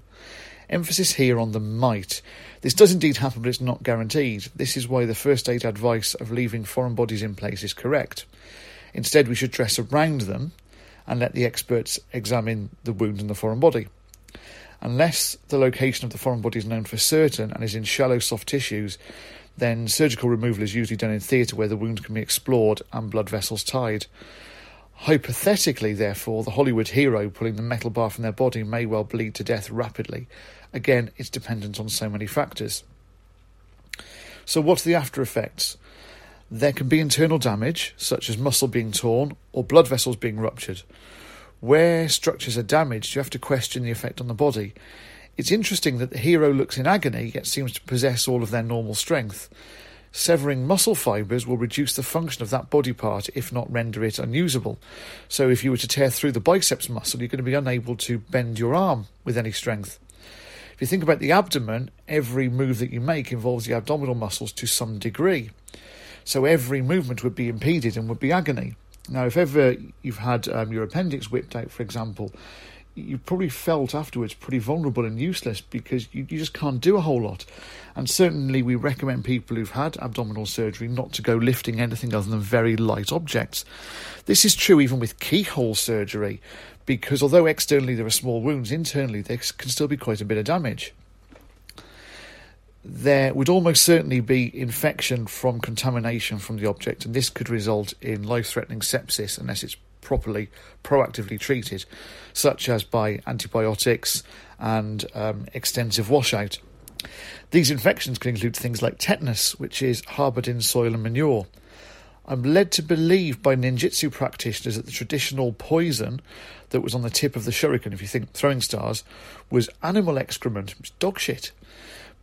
Emphasis here on the might. This does indeed happen, but it's not guaranteed. This is why the first aid advice of leaving foreign bodies in place is correct. Instead, we should dress around them and let the experts examine the wound in the foreign body. Unless the location of the foreign body is known for certain and is in shallow soft tissues, then surgical removal is usually done in theatre where the wound can be explored and blood vessels tied. Hypothetically, therefore, the Hollywood hero pulling the metal bar from their body may well bleed to death rapidly. Again, it's dependent on so many factors. So, what are the after effects? There can be internal damage, such as muscle being torn or blood vessels being ruptured. Where structures are damaged, you have to question the effect on the body. It's interesting that the hero looks in agony yet seems to possess all of their normal strength. Severing muscle fibres will reduce the function of that body part, if not render it unusable. So, if you were to tear through the biceps muscle, you're going to be unable to bend your arm with any strength. If you think about the abdomen, every move that you make involves the abdominal muscles to some degree. So, every movement would be impeded and would be agony. Now, if ever you've had um, your appendix whipped out, for example, you probably felt afterwards pretty vulnerable and useless because you, you just can't do a whole lot. And certainly, we recommend people who've had abdominal surgery not to go lifting anything other than very light objects. This is true even with keyhole surgery because although externally there are small wounds, internally there can still be quite a bit of damage. There would almost certainly be infection from contamination from the object, and this could result in life threatening sepsis unless it's properly, proactively treated, such as by antibiotics and um, extensive washout. These infections can include things like tetanus, which is harboured in soil and manure. I'm led to believe by ninjutsu practitioners that the traditional poison that was on the tip of the shuriken, if you think throwing stars, was animal excrement, dog shit,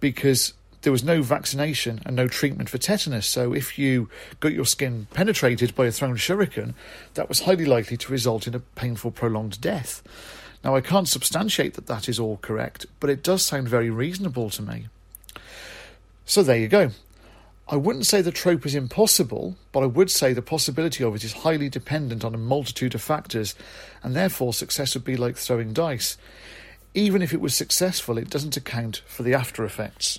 because there was no vaccination and no treatment for tetanus. So if you got your skin penetrated by a thrown shuriken, that was highly likely to result in a painful, prolonged death. Now, I can't substantiate that that is all correct, but it does sound very reasonable to me. So there you go. I wouldn't say the trope is impossible, but I would say the possibility of it is highly dependent on a multitude of factors, and therefore success would be like throwing dice. Even if it was successful, it doesn't account for the after effects.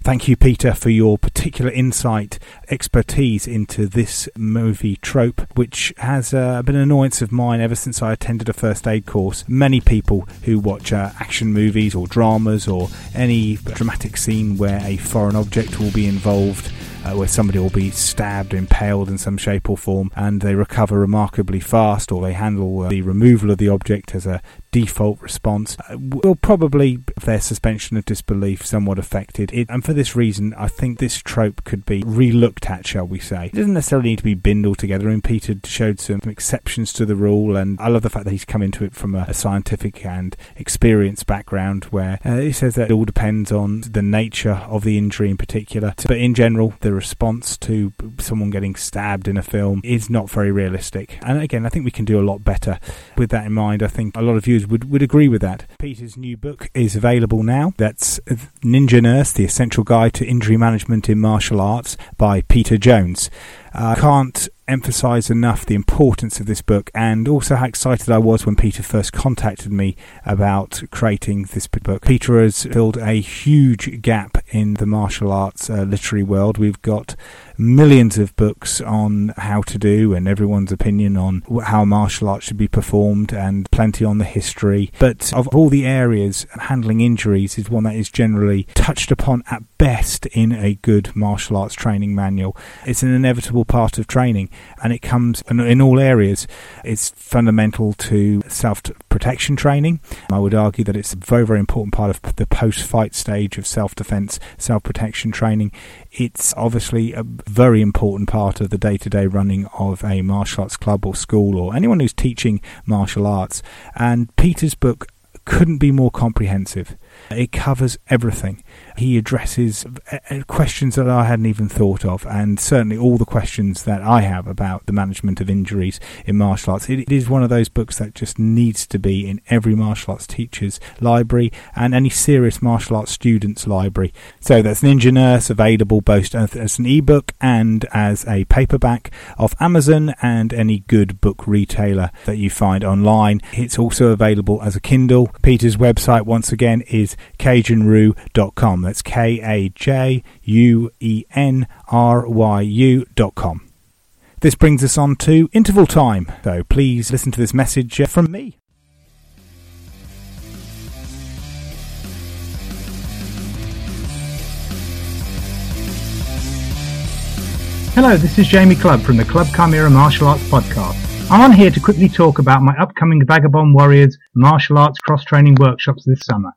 Thank you, Peter, for your particular insight, expertise into this movie trope, which has uh, been an annoyance of mine ever since I attended a first aid course. Many people who watch uh, action movies or dramas or any dramatic scene where a foreign object will be involved. Uh, where somebody will be stabbed, impaled in some shape or form, and they recover remarkably fast, or they handle uh, the removal of the object as a default response uh, will probably their suspension of disbelief somewhat affected. It, and for this reason, I think this trope could be re-looked at, shall we say. It doesn't necessarily need to be binned altogether. And Peter showed some exceptions to the rule, and I love the fact that he's come into it from a, a scientific and experience background, where uh, he says that it all depends on the nature of the injury in particular. But in general, the response to someone getting stabbed in a film is not very realistic. And again, I think we can do a lot better with that in mind. I think a lot of viewers would, would agree with that. Peter's new book is available now. That's Ninja Nurse, The Essential Guide to Injury Management in Martial Arts by Peter Jones. I uh, can't emphasize enough the importance of this book and also how excited I was when Peter first contacted me about creating this book. Peter has filled a huge gap in the martial arts uh, literary world. We've got millions of books on how to do and everyone's opinion on how martial arts should be performed and plenty on the history. But of all the areas, handling injuries is one that is generally touched upon at best in a good martial arts training manual. It's an inevitable part of training and it comes in all areas. It's fundamental to self protection training. I would argue that it's a very, very important part of the post fight stage of self defense, self protection training. It's obviously a very important part of the day to day running of a martial arts club or school or anyone who's teaching martial arts. And Peter's book couldn't be more comprehensive. It covers everything. He addresses uh, uh, questions that I hadn't even thought of, and certainly all the questions that I have about the management of injuries in martial arts. It is one of those books that just needs to be in every martial arts teacher's library and any serious martial arts student's library. So that's Ninja Nurse available both as an ebook and as a paperback off Amazon and any good book retailer that you find online. It's also available as a Kindle. Peter's website, once again, is kajuenryu.com. That's K A J U E N R Y U dot com. This brings us on to interval time, so please listen to this message uh, from me. Hello, this is Jamie Clubb from the Clubb Chimera Martial Arts Podcast. I'm on here to quickly talk about my upcoming Vagabond Warriors martial arts cross training workshops this summer.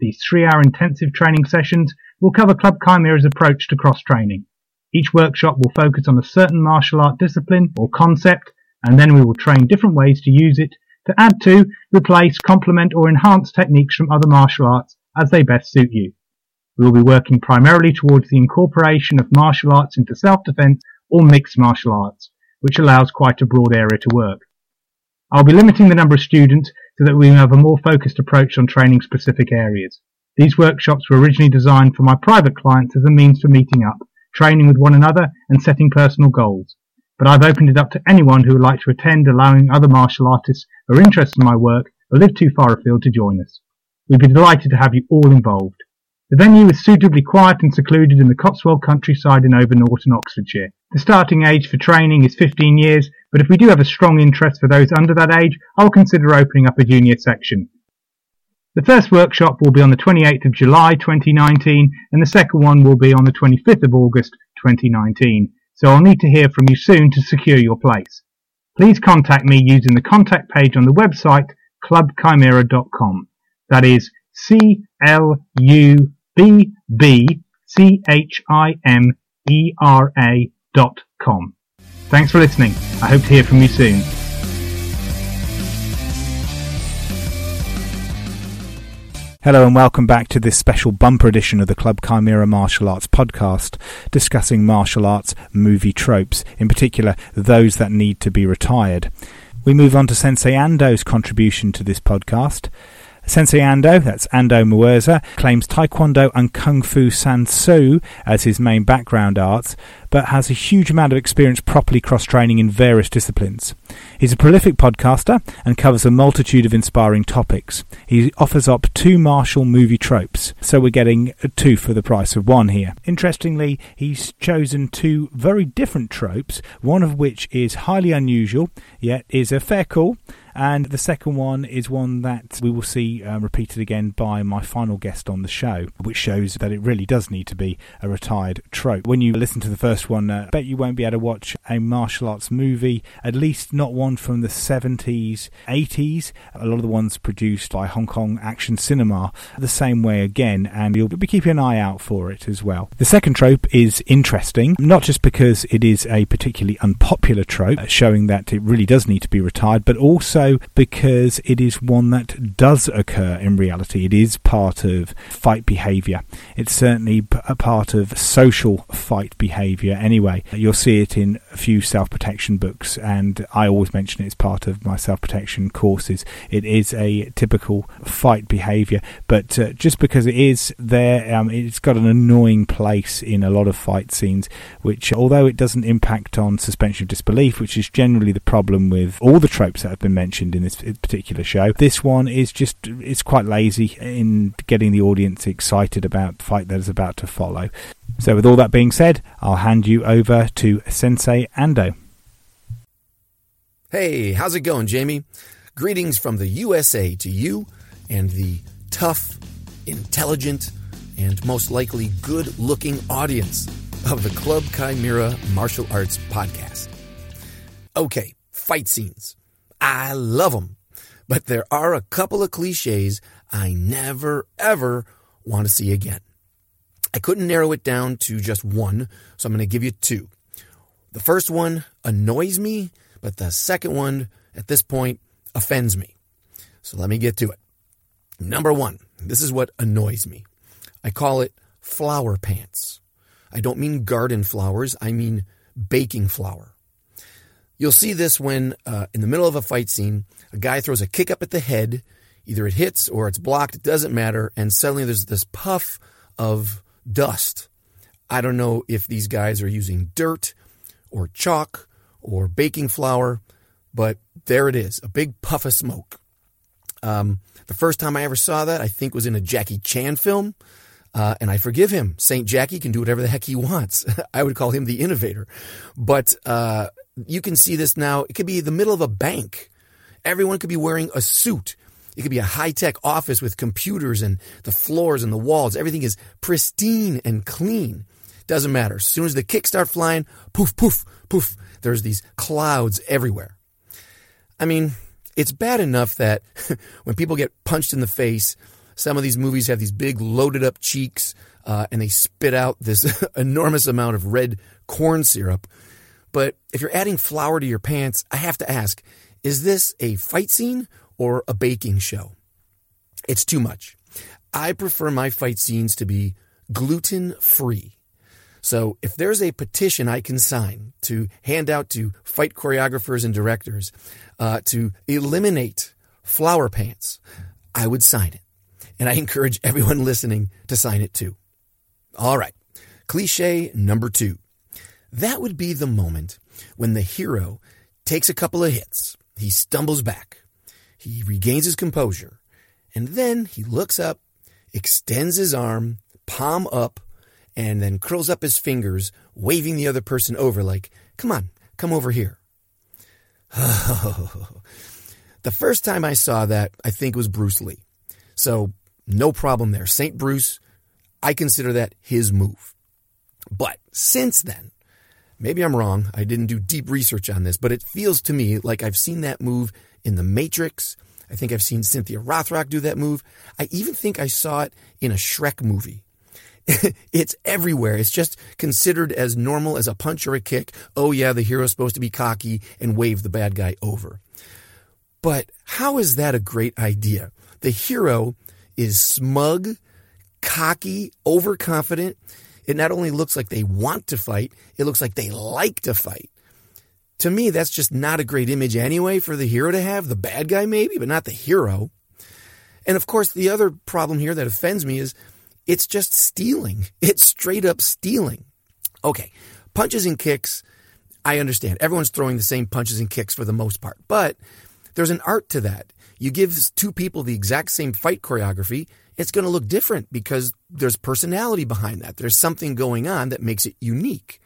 These three-hour intensive training sessions will cover Clubb Chimera's approach to cross-training. Each workshop will focus on a certain martial art discipline or concept, and then we will train different ways to use it to add to, replace, complement, or enhance techniques from other martial arts as they best suit you. We will be working primarily towards the incorporation of martial arts into self-defense or mixed martial arts, which allows quite a broad area to work. I'll be limiting the number of students so that we have a more focused approach on training specific areas. These workshops were originally designed for my private clients as a means for meeting up, training with one another and setting personal goals. But I've opened it up to anyone who would like to attend, allowing other martial artists who are interested in my work or live too far afield to join us. We'd be delighted to have you all involved. The venue is suitably quiet and secluded in the Cotswold countryside in Over Norton, Oxfordshire. The starting age for training is 15 years, but if we do have a strong interest for those under that age, I'll consider opening up a junior section. The first workshop will be on the 28th of July 2019 and the second one will be on the 25th of August 2019, so I'll need to hear from you soon to secure your place. Please contact me using the contact page on the website clubbchimera.com. That is C L U B B C H I M E R A dot com. Thanks for listening. I hope to hear from you soon. Hello and welcome back to this special bumper edition of the Clubb Chimera Martial Arts podcast, discussing martial arts movie tropes, in particular those that need to be retired. We move on to Sensei Ando's contribution to this podcast. Sensei Ando, that's Ando Mierzwa, claims Taekwondo and Kung Fu San Soo as his main background arts, but has a huge amount of experience properly cross training in various disciplines. He's a prolific podcaster and covers a multitude of inspiring topics. He offers up two martial movie tropes, so we're getting two for the price of one here. Interestingly, he's chosen two very different tropes, one of which is highly unusual, yet is a fair call And the second one is one that we will see uh, repeated again by my final guest on the show, which shows that it really does need to be a retired trope. When you listen to the first one, uh, I bet you won't be able to watch a martial arts movie, at least not one from the 70s, 80s. A lot of the ones produced by Hong Kong Action Cinema the same way again, and you'll be keeping an eye out for it as well. The second trope is interesting, not just because it is a particularly unpopular trope, showing that it really does need to be retired, but also because it is one that does occur in reality. It is part of fight behaviour. It's certainly a part of social fight anyway. You'll see it in a few self protection books, and I always mention it as part of my self protection courses. It is a typical fight behaviour, but uh, just because it is there, um, it's got an annoying place in a lot of fight scenes, which, although it doesn't impact on suspension of disbelief, which is generally the problem with all the tropes that have been mentioned in this particular show, this one is just it's quite lazy in getting the audience excited about the fight that is about to follow. So, with all that being said, I'll hand you over to Sensei Ando. Hey, how's it going, Jamie? Greetings from the USA to you and the tough, intelligent, and most likely good looking audience of the Clubb Chimera Martial Arts Podcast. Okay, fight scenes. I love them. But there are a couple of cliches I never, ever want to see again. I couldn't narrow it down to just one, so I'm going to give you two. The first one annoys me, but the second one, at this point, offends me. So let me get to it. Number one, this is what annoys me. I call it flower pants. I don't mean garden flowers, I mean baking flour. You'll see this when, uh, in the middle of a fight scene, a guy throws a kick up at the head. Either it hits or it's blocked, it doesn't matter. And suddenly there's this puff of dust. I don't know if these guys are using dirt or chalk or baking flour, but there it is a big puff of smoke. Um, the first time I ever saw that, I think, was in a Jackie Chan film. Uh, and I forgive him. Saint Jackie can do whatever the heck he wants. *laughs* I would call him the innovator. But uh, you can see this now. It could be the middle of a bank. Everyone could be wearing a suit. It could be a high tech office with computers and the floors and the walls. Everything is pristine and clean. Doesn't matter. As soon as the kicks start flying, poof, poof, poof, there's these clouds everywhere. I mean, it's bad enough that *laughs* when people get punched in the face, some of these movies have these big loaded up cheeks uh, and they spit out this *laughs* enormous amount of red corn syrup. But if you're adding flour to your pants, I have to ask is this a fight scene or a baking show? It's too much. I prefer my fight scenes to be gluten free. So if there's a petition I can sign to hand out to fight choreographers and directors uh, to eliminate flower pants, I would sign it. And I encourage everyone *laughs* listening to sign it too. All right. Cliche number two. That would be the moment when the hero takes a couple of hits. He stumbles back. He regains his composure. And then he looks up, extends his arm, palm up, and then curls up his fingers, waving the other person over like, come on, come over here. *laughs* the first time I saw that, I think it was Bruce Lee. So no problem there. St. Bruce, I consider that his move. But since then, maybe I'm wrong. I didn't do deep research on this, but it feels to me like I've seen that move in The Matrix. I think I've seen Cynthia Rothrock do that move. I even think I saw it in a Shrek movie. *laughs* it's everywhere. It's just considered as normal as a punch or a kick. Oh, yeah, the hero's supposed to be cocky and wave the bad guy over. But how is that a great idea? The hero is smug, cocky, overconfident. It not only looks like they want to fight, it looks like they like to fight. To me, that's just not a great image anyway for the hero to have. The bad guy, maybe, but not the hero. And of course, the other problem here that offends me is it's just stealing. *laughs* It's straight up stealing. Okay, punches and kicks, I understand. Everyone's throwing the same punches and kicks for the most part, but there's an art to that. You give two people the exact same fight choreography, it's going to look different because there's personality behind that. There's something going on that makes it unique.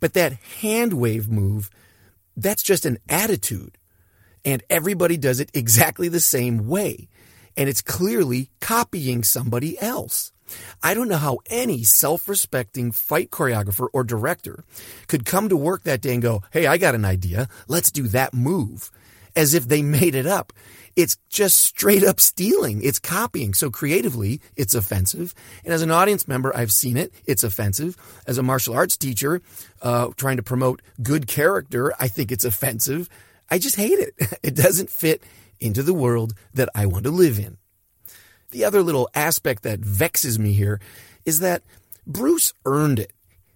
But that hand wave move, that's just an attitude. and everybody does it exactly the same way. And it's clearly copying somebody else. I don't know how any self respecting fight choreographer or director could come to work that day and go, Hey, I got an idea. Let's do that move. As if they *laughs* made it up. It's just straight up stealing. It's copying. So creatively, it's offensive. And as an audience member, I've seen it. It's offensive. As a martial arts teacher, uh, trying to promote good character, I think it's offensive. I just hate it. *laughs* It doesn't fit into the world that I want to live in. The other little aspect that vexes me here is that Bruce earned it.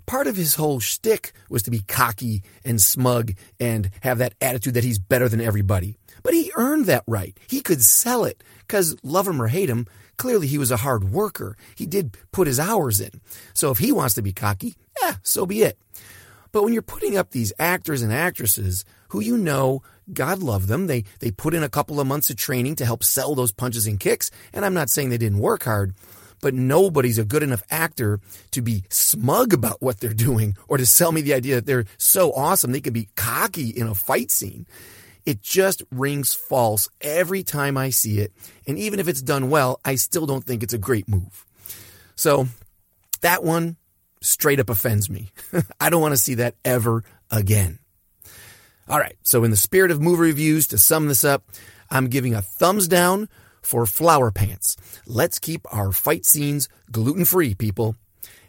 Part of his whole shtick was to be cocky and smug and have that attitude that he's better than everybody. But he earned that right. He could sell it because, love him or hate him, clearly he was a hard worker. He did put his hours in. So if he wants to be cocky, yeah, so be it. But when you're putting up these actors and actresses who you know, God love them, they, they put in a couple of months of training to help sell those punches and kicks, and I'm not saying they didn't work hard, but nobody's a good enough actor to be smug about what they're doing or to sell me the idea that they're so awesome they could be cocky in a fight scene. It just rings false every time I see it. And even if it's done well, I still don't think it's a great move. So that one straight up offends me. *laughs* I don't want to see that ever again. All right. So in the spirit of movie reviews, to sum this up, I'm giving a thumbs down for Flower Pants. Let's keep our fight scenes gluten free, people.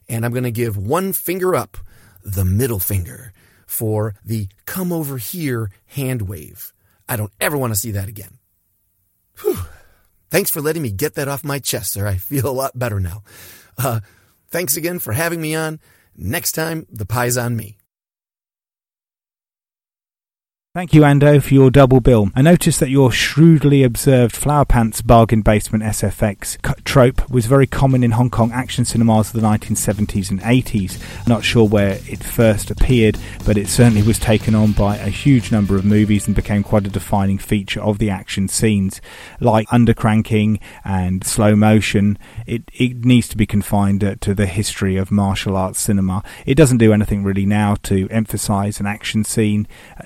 And I'm going to give one finger up, the middle finger, for the come over here hand wave. I don't ever want to see that again. Whew. Thanks for letting me get that off my chest, sir. I feel a lot better now. Uh, thanks again for having me on. Next time, the pie's on me. Thank you, Ando, for your double bill. I noticed that your shrewdly observed Flower Pants bargain basement SFX trope was very common in Hong Kong action cinemas of the 1970s and 80s. Not sure where it first appeared, but it certainly was taken on by a huge number of movies and became quite a defining feature of the action scenes. Like undercranking and slow motion, it, it needs to be confined uh, to the history of martial arts cinema. It doesn't do anything really now to emphasize an action scene. Uh,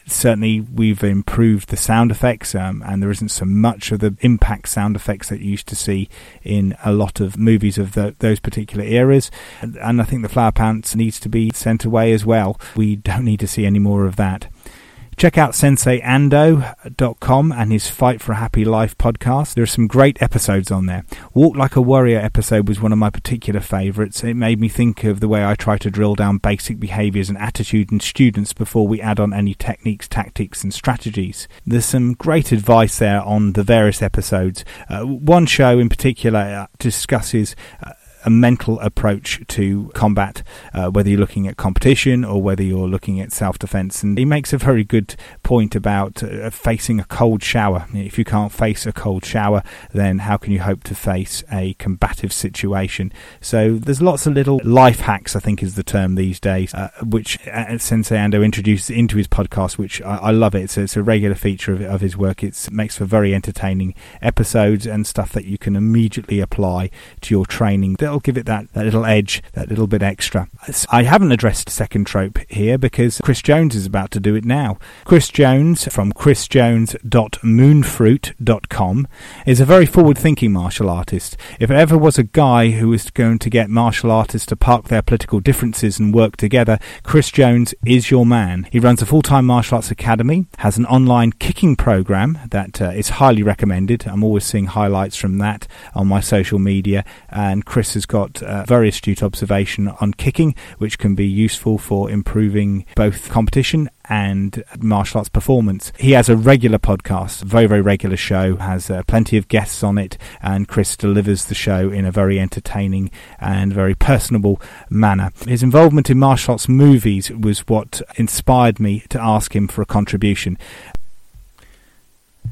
we've improved the sound effects, um, and there isn't so much of the impact sound effects that you used to see in a lot of movies of the, those particular eras. And, and I think the Flower Pants needs to be sent away as well. We don't need to see any more of that. Check out senseiando.com and his Fight for a Happy Life podcast. There are some great episodes on there. Walk Like a Warrior episode was one of my particular favourites. It made me think of the way I try to drill down basic behaviours and attitude in students before we add on any techniques, tactics, and strategies. There's some great advice there on the various episodes. Uh, one show in particular uh, discusses uh, a mental approach to combat, uh, whether you're looking at competition or whether you're looking at self defense. And he makes a very good point about uh, facing a cold shower. If you can't face a cold shower, then how can you hope to face a combative situation? So there's lots of little life hacks, I think is the term these days, uh, which uh, Sensei Ando introduces into his podcast, which I, I love it. It's it's a regular feature of, of his work. It makes for very entertaining episodes and stuff that you can immediately apply to your training that'll give it that, that little edge, that little bit extra. I haven't addressed second trope here because Chris Jones is about to do it now. Chris Jones from chrisjones.moonfruit.com is a very forward thinking martial artist. If ever was a guy who was going to get martial artists to park their political differences and work together, Chris Jones is your man. He runs a full time martial arts academy, has an online kicking program that uh, is highly recommended. I'm always seeing highlights from that on my social media, and Chris has got uh, very astute observation on kicking, which can be useful for improving both competition and martial arts performance. He has a regular podcast, very, very regular show, has uh, plenty of guests on it, and Chris delivers the show in a very entertaining and very personable manner. His involvement in martial arts movies was what inspired me to ask him for a contribution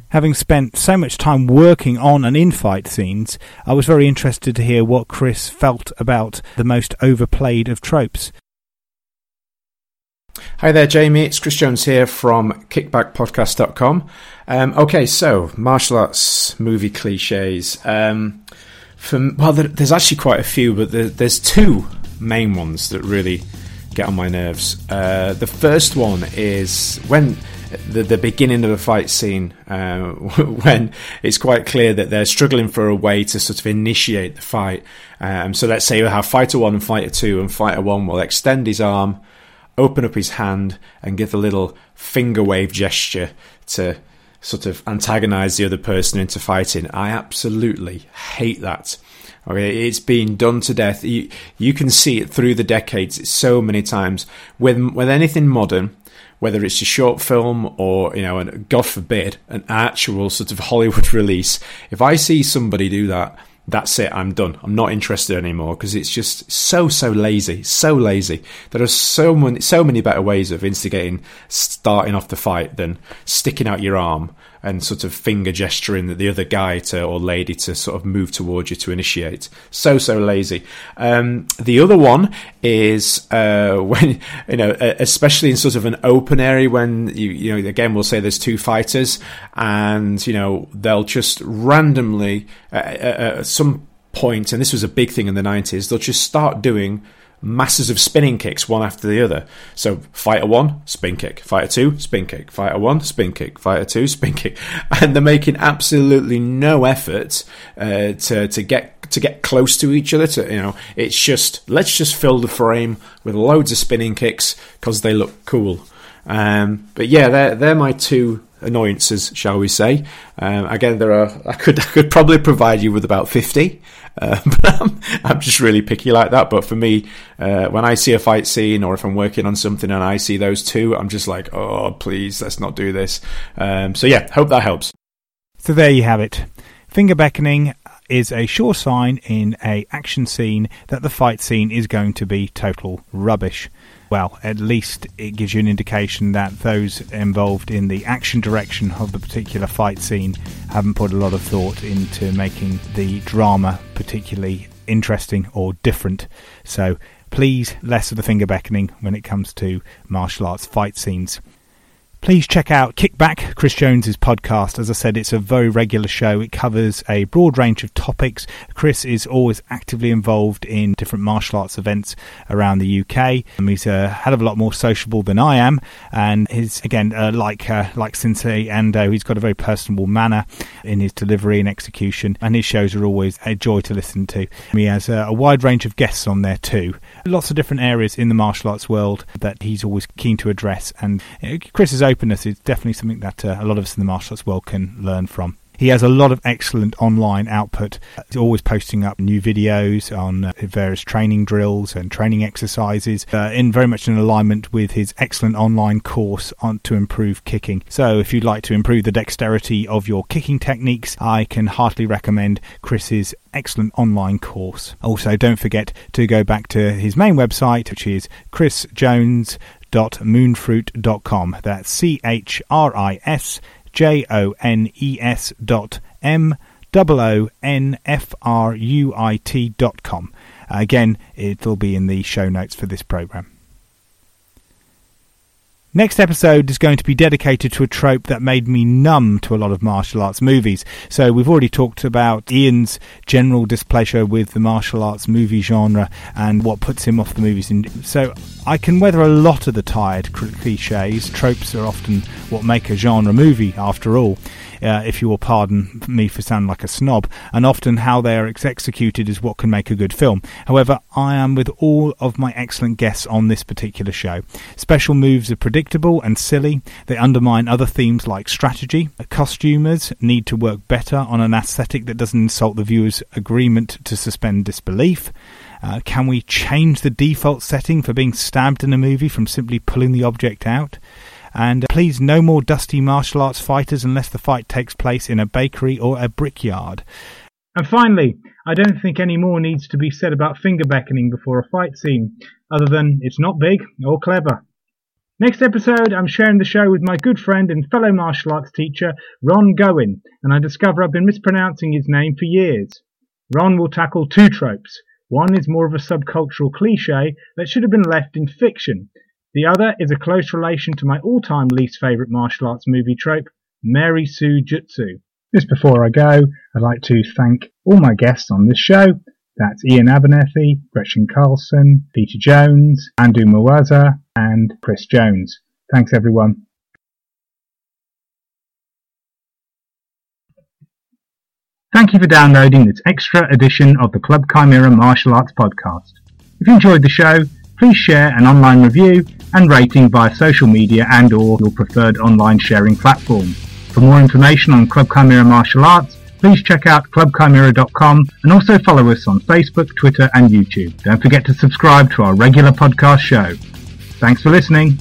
having spent so much time working on and in fight scenes, I was very interested to hear what Chris felt about the most overplayed of tropes. Hi there, Jamie. It's Chris Jones here from kickbackpodcast.com. Um, okay, so martial arts movie cliches. Um, from, well, there, there's actually quite a few, but there, there's two main ones that really get on my nerves. Uh, the first one is when the, the beginning of a fight scene uh, *laughs* when it's quite clear that they're struggling for a way to sort of initiate the fight. Um, so let's say you have fighter one and fighter two, and fighter one will extend his arm, open up his hand, and give a little finger wave gesture to sort of antagonize the other person into fighting. I absolutely hate that. Okay, it's been done to death. You, you can see it through the decades so many times. With with anything modern, whether it's a short film or you know, an, God forbid, an actual sort of *laughs* Hollywood release. If I see somebody do that, that's it. I'm done. I'm not interested anymore because it's just so so lazy, so lazy. There are so many so many better ways of instigating, starting off the fight than sticking out your arm and sort of finger gesturing that the other guy to or lady to sort of move towards you to initiate. So so lazy. Um, the other one is uh, *laughs* when you know, especially in sort of an open area when you you know again we'll say there's two fighters and you know they'll just randomly uh, uh, at some point, and this was a big thing in the 90s, they'll just start doing masses of spinning kicks one after the other. So fighter one, spin kick, fighter two, spin kick, fighter one, spin kick, fighter two, *laughs* spin kick, and they're making absolutely no effort uh, to to get to get close to each other. To you know, it's just let's just fill the frame with loads of spinning kicks because they look cool. Um, but yeah, they're they're my two annoyances, shall we say? Um, again, there are. I could *laughs* I could probably provide you with about fifty, uh, *laughs* but I'm, I'm, just really picky like that. But for me, uh, when I see a fight scene or if I'm working on something and I see those two, I'm just like, oh, please, let's not do this. Um, so yeah, hope that helps. So there you have it. Finger beckoning is a sure sign in a action scene that the fight scene is going to be total rubbish well, at least it gives you an indication that those involved in the action direction of the particular fight scene haven't put a lot of thought into making the drama particularly interesting or different. So please, less of the finger beckoning when it comes to martial arts fight scenes. Please check out Kickback, Chris Jones's podcast. As I said, it's a very regular show. It covers a broad range of topics. Chris is always actively involved in different martial arts events around the UK. Um, he's a hell of a lot more sociable than I am, and he's again uh, like uh, like Sensei Ando. He's got a very personable manner in his delivery and execution, and his shows are always a joy to listen to. He has a, a wide range of guests on there too. Lots of different areas in the martial arts world that he's always keen to address, and you Chris is openness is definitely something that uh, a lot of us in the martial arts world can learn from. He has a lot of excellent online output. He's always posting up new videos on uh, various training drills and training exercises, uh, in very much in alignment with his excellent online course on to improve kicking. So, if you'd like to improve the dexterity of your kicking techniques, I can heartily recommend Chris's excellent online course. Also, don't forget to go back to his main website, which is Chris Jones moonfruit.com. That's C H R I S J O N E S dot M O O N F R U I T dot com. Again, it'll be in the show notes for this program. Next episode is going to be dedicated to a trope that made me numb to a lot of martial arts movies. So we've already talked about Iain's general displeasure with the martial arts movie genre and what puts him off the movies. So I can weather a lot of the tired cliches. Tropes are often what make a genre movie, after all uh, if you will pardon me for sounding like a snob, and often how they are executed is what can make a good film. However, I am with all of my excellent guests on this particular show. Special moves are predictable and silly, they undermine other themes like strategy. Costumers need to work better on an aesthetic that doesn't insult the viewer's agreement to suspend disbelief. Uh, can we change the default setting for being stabbed in a movie from simply pulling the object out? And uh, please, no more dusty martial arts fighters unless the fight takes place in a bakery or a brickyard. And finally, I don't think any more needs to be said about finger beckoning before a fight scene, other than it's not big or clever. Next episode, I'm sharing the show with my good friend and fellow martial arts teacher, Ron Gowen, and I discover I've been mispronouncing his name for years. Ron will tackle two tropes. One is more of a subcultural cliche that should have been left in fiction, the other is a close relation to my all time least favourite martial arts movie trope, Mary Sue Jutsu. Just before I go, I'd like to thank all my guests on this show. That's Iain Abernethy, Gretchen Carlon, Peter Jones, Andrew Mierzwa, and Chris Jones. Thanks, everyone. Thank you for downloading this extra edition of the Clubb Chimera Martial Arts Podcast. If you enjoyed the show, please share an online review and rating via social media and or your preferred online sharing platform. For more information on Clubb Chimera Martial Arts, please check out clubbchimera.com and also follow us on Facebook, Twitter and YouTube. Don't forget to subscribe to our regular podcast show. Thanks for listening.